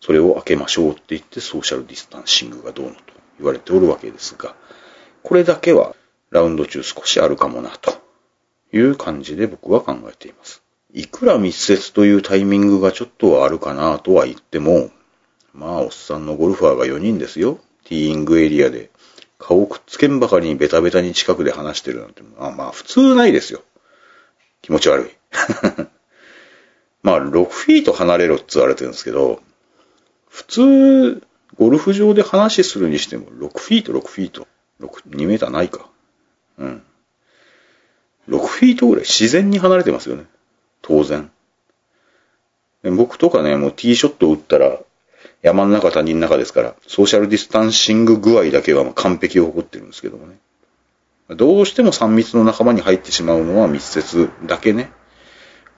それを開けましょうって言ってソーシャルディスタンシングがどうのと言われておるわけですが、これだけはラウンド中少しあるかもなという感じで僕は考えています。いくら密接というタイミングがちょっとはあるかなとは言っても、まあおっさんのゴルファーが4人ですよ。ティーイングエリアで顔くっつけんばかりにベタベタに近くで話してるなんて、まあまあ普通ないですよ。気持ち悪い。まあ6フィート離れろって言われてるんですけど、普通、ゴルフ場で話するにしても6フィート、6フィート。6 2メーターないか。うん。6フィートぐらい自然に離れてますよね。当然。僕とかね、もうティーショット打ったら、山の中、谷の中ですから、ソーシャルディスタンシング具合だけは完璧を誇ってるんですけどもね。どうしても3密の仲間に入ってしまうのは密接だけね。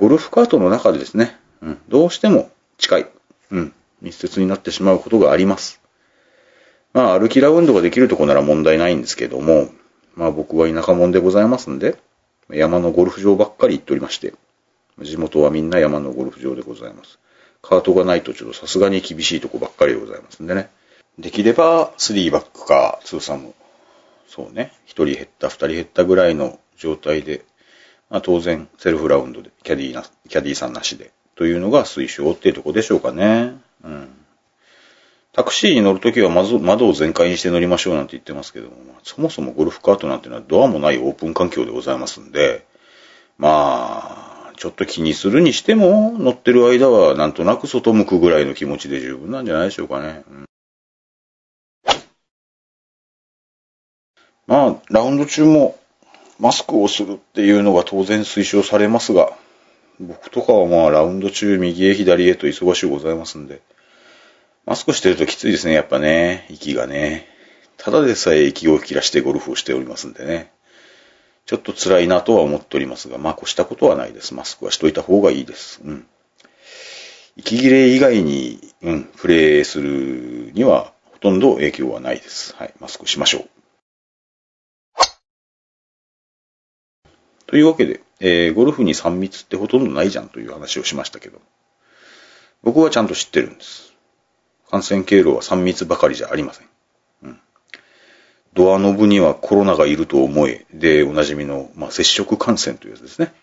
ゴルフカートの中でですね、うん、どうしても近い、うん、密接になってしまうことがあります。まあ、歩きラウンドができるとこなら問題ないんですけども、まあ僕は田舎者でございますんで、山のゴルフ場ばっかり行っておりまして、地元はみんな山のゴルフ場でございます。カートがないとちょっとさすがに厳しいとこばっかりでございますんでね。できれば3バックか2サム、そうね、1人減った2人減ったぐらいの状態で、まあ当然セルフラウンドでキャディーな、キャディーさんなしでというのが推奨っていうとこでしょうかね。うん。タクシーに乗るときはまず窓を全開にして乗りましょうなんて言ってますけども、そもそもゴルフカートなんてのはドアもないオープン環境でございますんで、まあ、ちょっと気にするにしても、乗ってる間はなんとなく外向くぐらいの気持ちで十分なんじゃないでしょうかね。うんまあ、ラウンド中もマスクをするっていうのが当然推奨されますが、僕とかはまあラウンド中右へ左へと忙しゅうございますんで、マスクしてるときついですね、やっぱね、息がね。ただでさえ息を切らしてゴルフをしておりますんでね。ちょっと辛いなとは思っておりますが、まあ越したことはないです。マスクはしといた方がいいです。うん。息切れ以外に、うん、プレイするにはほとんど影響はないです。はい、マスクしましょう。というわけで、えーゴルフに3密ってほとんどないじゃんという話をしましたけど、僕はちゃんと知ってるんです。感染経路は3密ばかりじゃありません。うん。ドアノブにはコロナがいると思え、で、おなじみの、まあ、接触感染というやつですね。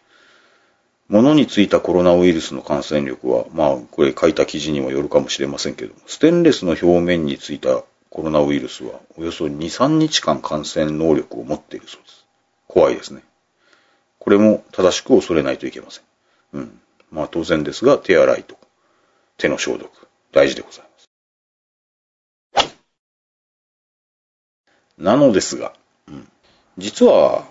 物についたコロナウイルスの感染力は、まあ、これ書いた記事にもよるかもしれませんけど、ステンレスの表面についたコロナウイルスは、およそ2、3日間感染能力を持っているそうです。怖いですね。これも正しく恐れないといけません。うん。まあ当然ですが、手洗いと手の消毒、大事でございます。なのですが、うん、実は、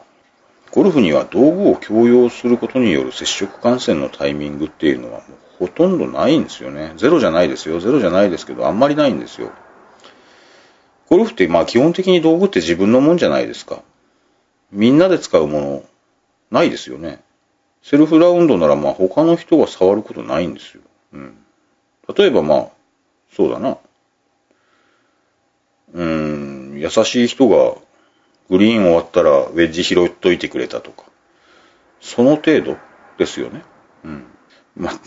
ゴルフには道具を共用することによる接触感染のタイミングっていうのはもうほとんどないんですよね。ゼロじゃないですよ。ゼロじゃないですけど、あんまりないんですよ。ゴルフってまあ基本的に道具って自分のもんじゃないですか。みんなで使うもの、ないですよね。セルフラウンドならまあ他の人が触ることないんですよ。うん。例えばまあ、そうだな。うーん、優しい人がグリーン終わったらウェッジ拾っといてくれたとか。その程度ですよね。うん。まあ、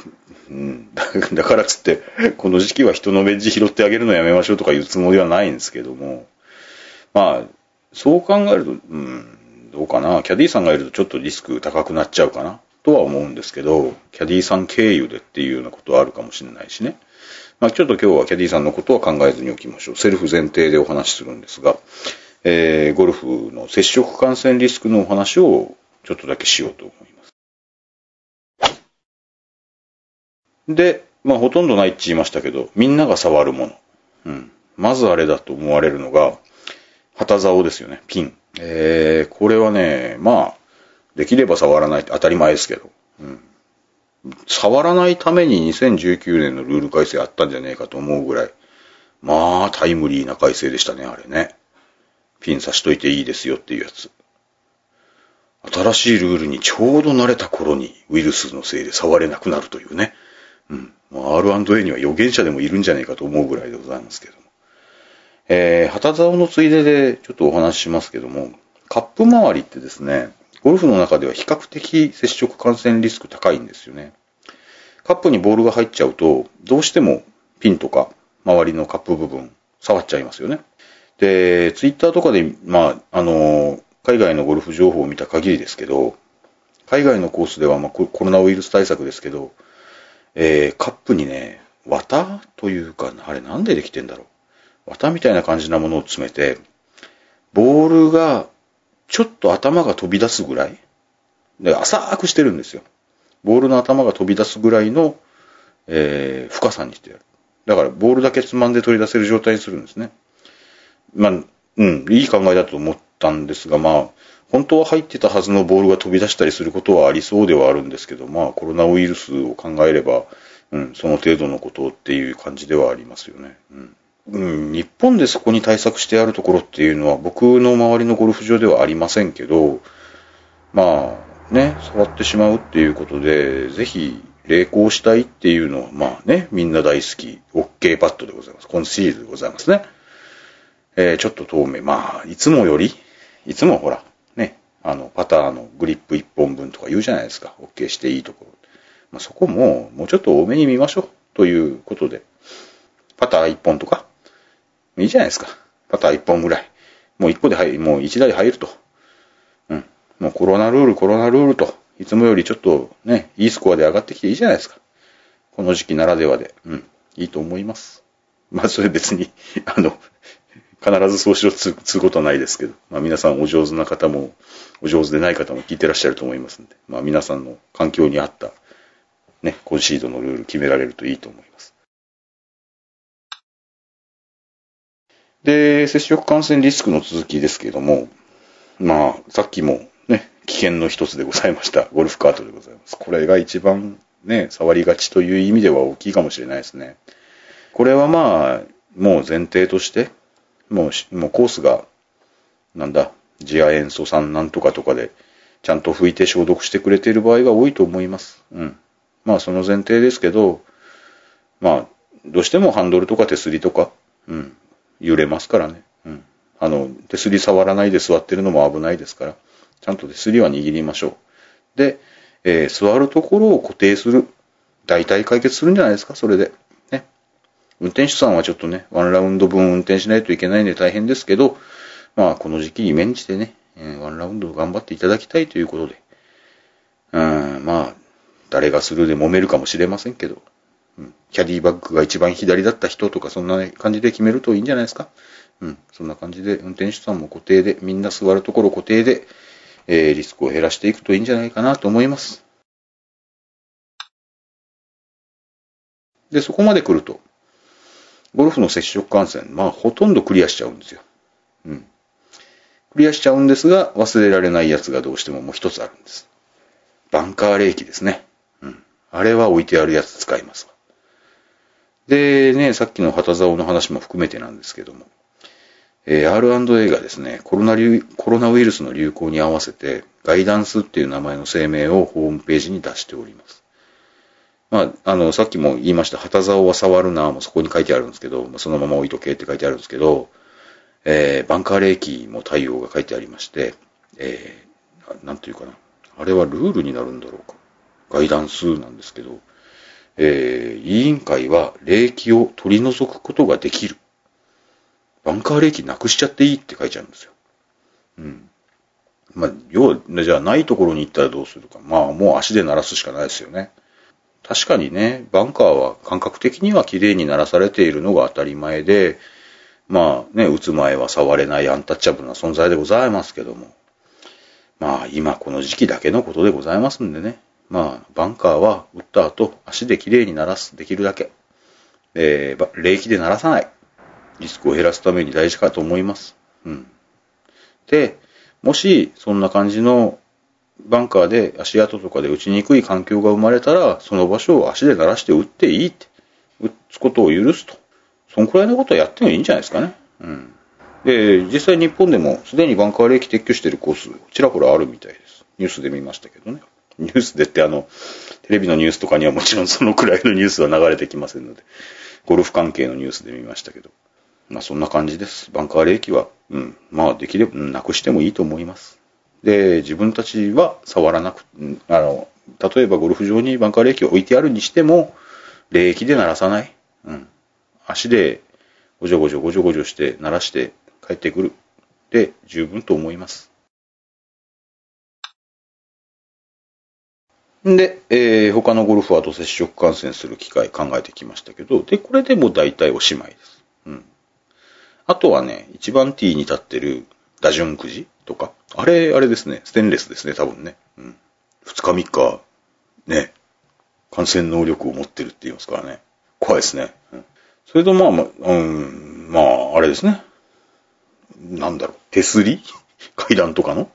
うん、だからつって、この時期は人のベッジ拾ってあげるのやめましょうとか言うつもりはないんですけども、まあ、そう考えると、うん、どうかな？キャディーさんがいるとちょっとリスク高くなっちゃうかな？とは思うんですけど、キャディーさん経由でっていうようなことはあるかもしれないしね。まあ、ちょっと今日はキャディーさんのことは考えずにおきましょう。セルフ前提でお話しするんですが、えー、ゴルフの接触感染リスクのお話をちょっとだけしようと思います。で、まあ、ほとんどないって言いましたけど、みんなが触るもの。うん。まずあれだと思われるのが、旗竿ですよね、ピン。えー、これはね、まあ、できれば触らないって当たり前ですけど、うん。触らないために2019年のルール改正あったんじゃねえかと思うぐらい、まあ、タイムリーな改正でしたね、あれね。ピン刺しといていいですよっていうやつ。新しいルールにちょうど慣れた頃にウイルスのせいで触れなくなるというね。うん。R&A には予言者でもいるんじゃねえかと思うぐらいでございますけども。えー、旗竿のついででちょっとお話ししますけども、カップ周りってですね、ゴルフの中では比較的接触感染リスク高いんですよね。カップにボールが入っちゃうと、どうしてもピンとか周りのカップ部分触っちゃいますよね。で、ツイッターとかで、まあ、あの、海外のゴルフ情報を見た限りですけど、海外のコースでは、まあ、コロナウイルス対策ですけど、えー、カップにね、綿というか、あれなんでできてんだろう。綿みたいな感じなものを詰めて、ボールがちょっと頭が飛び出すぐらい、で、浅くしてるんですよ。ボールの頭が飛び出すぐらいの、えー、深さにしてやる。だから、ボールだけつまんで取り出せる状態にするんですね。まあ、うん、いい考えだと思ったんですが、まあ、本当は入ってたはずのボールが飛び出したりすることはありそうではあるんですけど、まあ、コロナウイルスを考えれば、うん、その程度のことっていう感じではありますよね。うんうん、日本でそこに対策してあるところっていうのは僕の周りのゴルフ場ではありませんけど、まあね、触ってしまうっていうことで、ぜひ励行したいっていうのは、まあね、みんな大好き、OK パッドでございます。コンシールでございますね。えー、ちょっと透明、まあ、いつもより、いつもほら、ね、あの、パターのグリップ1本分とか言うじゃないですか。OK していいところ。まあ、そこも、もうちょっと多めに見ましょう。ということで、パター1本とか、いいじゃないですか。パター1本ぐらい。もう1個で入る、もう1台入ると。うん。もうコロナルール、コロナルールと、いつもよりちょっとね、いいスコアで上がってきていいじゃないですか。この時期ならではで。うん。いいと思います。まあ、それ別に、あの、必ずそうしろつつうことはないですけど、まあ皆さんお上手な方も、お上手でない方も聞いてらっしゃると思いますんで、まあ皆さんの環境に合った、ね、コンシードのルール決められるといいと思います。で、接触感染リスクの続きですけれども、まあ、さっきもね、危険の一つでございました。ゴルフカートでございます。これが一番ね、触りがちという意味では大きいかもしれないですね。これはまあ、もう前提として、もう、もうコースが、なんだ、次亜塩素酸なんとかとかで、ちゃんと拭いて消毒してくれている場合が多いと思います。うん。まあ、その前提ですけど、まあ、どうしてもハンドルとか手すりとか、うん、揺れますからね。うん。あの、手すり触らないで座ってるのも危ないですから、ちゃんと手すりは握りましょう。で、えー座るところを固定する。大体解決するんじゃないですか、それで。ね。運転手さんはちょっとね、ワンラウンド分運転しないといけないんで大変ですけど、まあ、この時期に免じてね、えーワンラウンド頑張っていただきたいということで。うん、まあ、誰がするで揉めるかもしれませんけど、キャディバッグが一番左だった人とか、そんな感じで決めるといいんじゃないですか？うん、そんな感じで、運転手さんも固定で、みんな座るところ固定で、えーリスクを減らしていくといいんじゃないかなと思います。で、そこまで来ると、ゴルフの接触感染、まあ、ほとんどクリアしちゃうんですよ。うん。クリアしちゃうんですが、忘れられないやつがどうしてももう一つあるんです。バンカー冷気ですね。うん。あれは置いてあるやつ使いますわ。で、ね、さっきの旗竿の話も含めてなんですけども、えー R&A がですね、コロナコロナウイルスの流行に合わせて、ガイダンスっていう名前の声明をホームページに出しております。まあ、あの、さっきも言いました、旗竿は触るなもそこに書いてあるんですけど、そのまま置いとけって書いてあるんですけど、えーバンカー冷気も対応が書いてありまして、えーなんていうかな、あれはルールになるんだろうか。ガイダンスなんですけど、えー、委員会は霊気を取り除くことができる。バンカー霊気なくしちゃっていいって書いちゃうんですよ。うん。まあ、要は、じゃあないところに行ったらどうするか。まあ、もう足で鳴らすしかないですよね。確かにね、バンカーは感覚的には綺麗に鳴らされているのが当たり前で、まあね、打つ前は触れないアンタッチャブルな存在でございますけども。まあ、今この時期だけのことでございますんでね。まあ、バンカーは打った後、足で綺麗に鳴らす、できるだけ。えー、冷気で鳴らさない。リスクを減らすために大事かと思います。うん。で、もし、そんな感じのバンカーで足跡とかで打ちにくい環境が生まれたら、その場所を足で鳴らして打っていいって、打つことを許すと。そんくらいのことはやってもいいんじゃないですかね。うん。で、実際日本でもすでにバンカー冷気撤去してるコース、ちらほらあるみたいです。ニュースで見ましたけどね。ニュースでってあの、テレビのニュースとかにはもちろんそのくらいのニュースは流れてきませんので、ゴルフ関係のニュースで見ましたけど。まあそんな感じです。バンカー冷気は、うん、まあできればなくしてもいいと思います。で、自分たちは触らなく、あの、例えばゴルフ場にバンカー冷気を置いてあるにしても、冷気で鳴らさない。うん。足でごじょごじょごじょごじょして鳴らして帰ってくる。で、十分と思います。で、えー、他のゴルファーと接触感染する機会考えてきましたけど、で、これでも大体おしまいです。うん。あとはね、一番ティーに立ってる打順くじとか、あれ、あれですね、ステンレスですね、多分ね。うん。二日三日、ね、感染能力を持ってるって言いますからね。怖いですね。うん、それとまあ、まあ、うん、まあ、あれですね。なんだろう、手すり？階段とかの？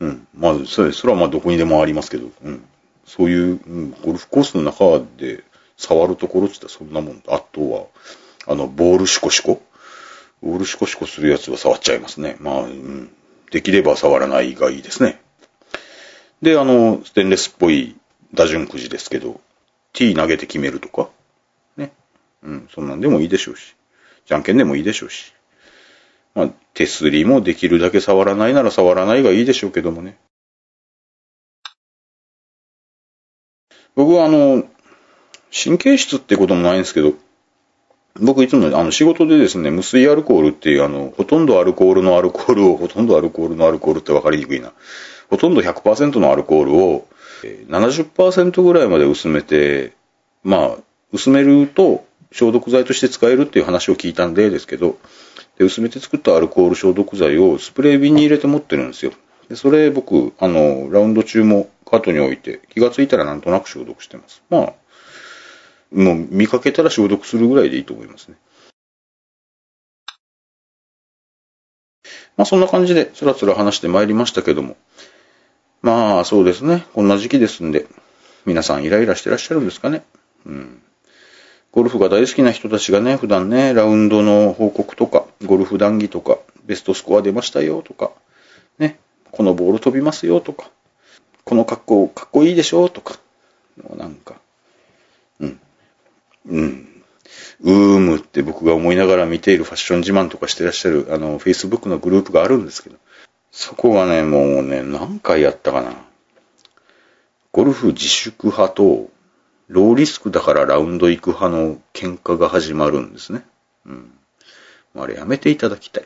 うん。まあ、それそれはまあどこにでもありますけど、うん。そういう、うん、ゴルフコースの中で触るところって言ったらそんなもん。あとは、あの、ボールシコシコ？ボールシコシコするやつは触っちゃいますね。まあ、うん。できれば触らないがいいですね。で、あの、ステンレスっぽい打順くじですけど、T 投げて決めるとか、ね。うん、そんなんでもいいでしょうし。じゃんけんでもいいでしょうし。まあ、手すりもできるだけ触らないなら触らないがいいでしょうけどもね。僕はあの、神経質ってこともないんですけど、僕いつもあの仕事でですね、無水アルコールっていうあの、ほとんどアルコールのアルコールを、ほとんどアルコールのアルコールって分かりにくいな。ほとんど100%のアルコールを70%ぐらいまで薄めて、まあ、薄めると消毒剤として使えるっていう話を聞いたんでですけど、で薄めて作ったアルコール消毒剤をスプレー瓶に入れて持ってるんですよ。でそれ僕、あの、ラウンド中もカートに置いて、気がついたらなんとなく消毒してます。まあ、もう見かけたら消毒するぐらいでいいと思いますね。まあそんな感じでつらつら話してまいりましたけども。まあそうですね。こんな時期ですんで、皆さんイライラしてらっしゃるんですかね。うん。ゴルフが大好きな人たちがね、普段ね、ラウンドの報告とか、ゴルフ談義とか、ベストスコア出ましたよとか、ね、このボール飛びますよとか、この格好かっこいいでしょとか、なんか、うん、うん。うーむって僕が思いながら見ているファッション自慢とかしてらっしゃる、あの、Facebook のグループがあるんですけど、そこがね、もうね、何回やったかな。ゴルフ自粛派と、ローリスクだからラウンド行く派の喧嘩が始まるんですね。うん。あれやめていただきたい。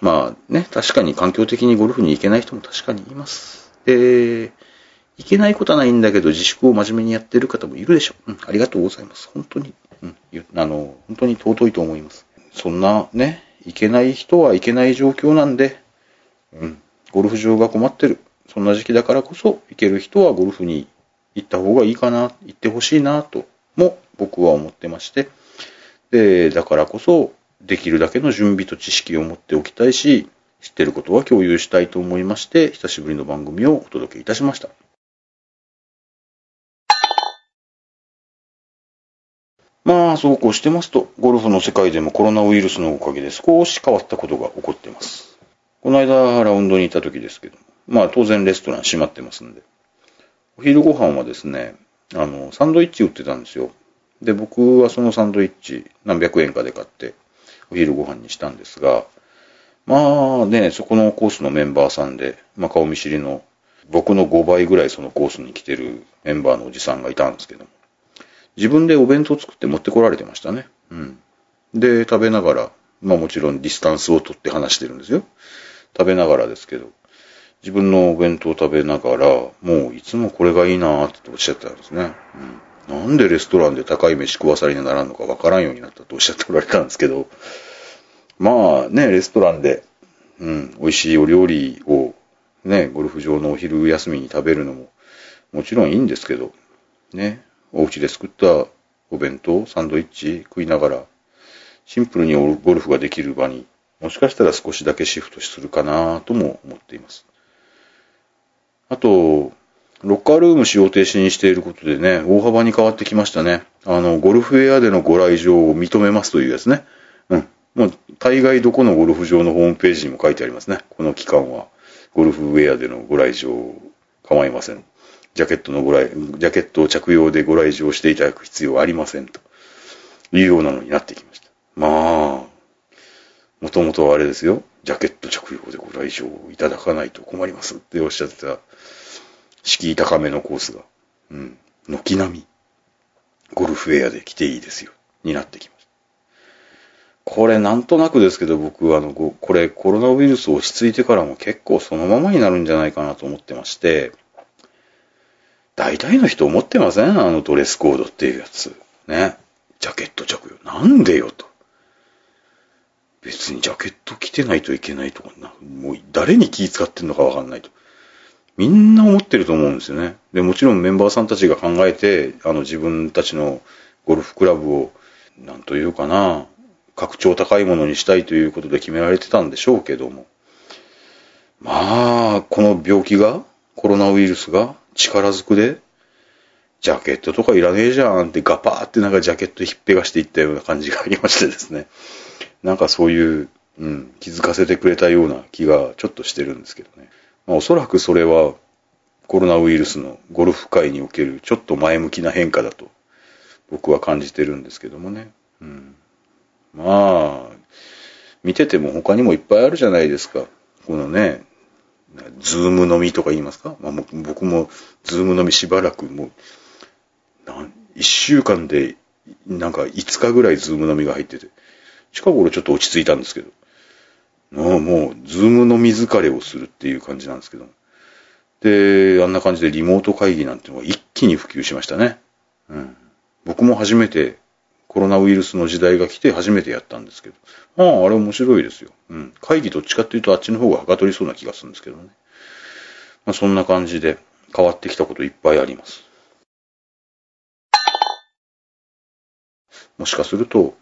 まあね、確かに環境的にゴルフに行けない人も確かにいます。で、いけないことはないんだけど、自粛を真面目にやってる方もいるでしょう。うん、ありがとうございます。本当に、うん、あの、本当に尊いと思います。そんなね、いけない人はいけない状況なんで、うん、ゴルフ場が困ってる。そんな時期だからこそ、行ける人はゴルフに行った方がいいかな、行ってほしいな、とも僕は思ってまして、で、だからこそ、できるだけの準備と知識を持っておきたいし、知ってることは共有したいと思いまして、久しぶりの番組をお届けいたしました。まあ、そうこうしてますと、ゴルフの世界でもコロナウイルスのおかげで少し変わったことが起こっています。この間、ラウンドにいた時ですけどまあ当然レストラン閉まってますんで。お昼ご飯はですね、あの、サンドイッチ売ってたんですよ。で、僕はそのサンドイッチ何百円かで買ってお昼ご飯にしたんですが、まあね、そこのコースのメンバーさんで、まあ顔見知りの僕の5倍ぐらいそのコースに来てるメンバーのおじさんがいたんですけども、自分でお弁当作って持ってこられてましたね。うん。で、食べながら、まあもちろんディスタンスを取って話してるんですよ。食べながらですけど、自分のお弁当を食べながら、もういつもこれがいいなーっておっしゃってたんですね。うん。なんでレストランで高い飯食わされにならんのかわからんようになったとおっしゃっておられたんですけど、まあね、レストランで、うん、美味しいお料理をね、ゴルフ場のお昼休みに食べるのももちろんいいんですけど、ね、お家で作ったお弁当、サンドイッチ食いながら、シンプルにゴルフができる場に、もしかしたら少しだけシフトするかなとも思っています。あと、ロッカールーム使用停止にしていることでね、大幅に変わってきましたね。あの、ゴルフウェアでのご来場を認めますというやつね。うん。もう、大概どこのゴルフ場のホームページにも書いてありますね。この期間は、ゴルフウェアでのご来場構いません。ジャケットのご来、ジャケットを着用でご来場していただく必要はありません。というようなのになってきました。まあ、もともとはあれですよ。ジャケット着用でご来場をいただかないと困りますっておっしゃってた、敷居高めのコースが、うん、軒並み、ゴルフウェアで来ていいですよ、になってきました。これなんとなくですけど僕あの、これコロナウイルス落ち着いてからも結構そのままになるんじゃないかなと思ってまして、大体の人思ってません？あのドレスコードっていうやつ。ね。ジャケット着用。なんでよと。別にジャケット着てないといけないとかな。もう誰に気使ってんのかわかんないと。みんな思ってると思うんですよね。で、もちろんメンバーさんたちが考えて、あの自分たちのゴルフクラブを、なんというかな、格調高いものにしたいということで決められてたんでしょうけども。まあ、この病気が、コロナウイルスが力ずくで、ジャケットとかいらねえじゃんってガパーってなんかジャケットひっぺがしていったような感じがありましてですね。なんかそういう、うん、気づかせてくれたような気がちょっとしてるんですけどね。まあおそらくそれはコロナウイルスのゴルフ界におけるちょっと前向きな変化だと僕は感じてるんですけどもね。うん、まあ、見てても他にもいっぱいあるじゃないですか。このね、ズーム飲みとか言いますか、まあ、僕もズーム飲みしばらくもう、一週間でなんか5日ぐらいズーム飲みが入ってて、近頃ちょっと落ち着いたんですけど、もう、もうズーム飲み疲れをするっていう感じなんですけど。で、あんな感じでリモート会議なんてのが一気に普及しましたね。うん。僕も初めてコロナウイルスの時代が来て初めてやったんですけど。ああ、あれ面白いですよ。うん。会議どっちかっていうとあっちの方がはかどりそうな気がするんですけどね。まあそんな感じで変わってきたこといっぱいあります。もしかすると、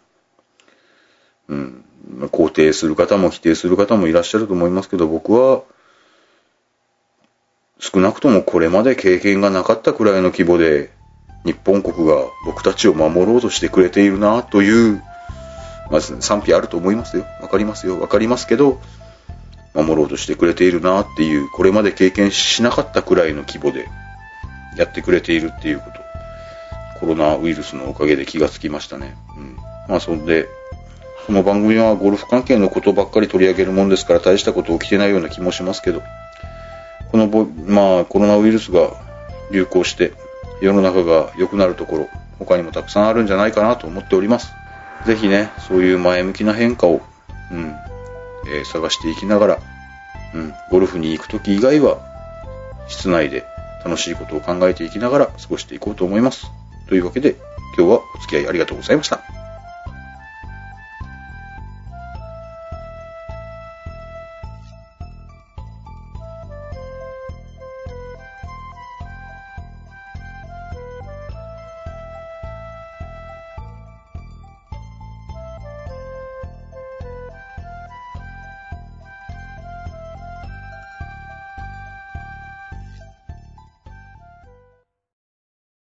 うん、肯定する方も否定する方もいらっしゃると思いますけど、僕は、少なくともこれまで経験がなかったくらいの規模で日本国が僕たちを守ろうとしてくれているなという、まず、賛否あると思いますよ。わかりますよ。わかりますけど、守ろうとしてくれているなっていう、これまで経験しなかったくらいの規模でやってくれているっていうこと。コロナウイルスのおかげで気がつきましたね。うん。まあ、そんで、この番組はゴルフ関係のことばっかり取り上げるもんですから大したこと起きてないような気もしますけど、このぼ、まあ、コロナウイルスが流行して、世の中が良くなるところ、他にもたくさんあるんじゃないかなと思っております。ぜひね、そういう前向きな変化を、うん、えー、探していきながら、うん、ゴルフに行くとき以外は、室内で楽しいことを考えていきながら過ごしていこうと思います。というわけで、今日はお付き合いありがとうございました。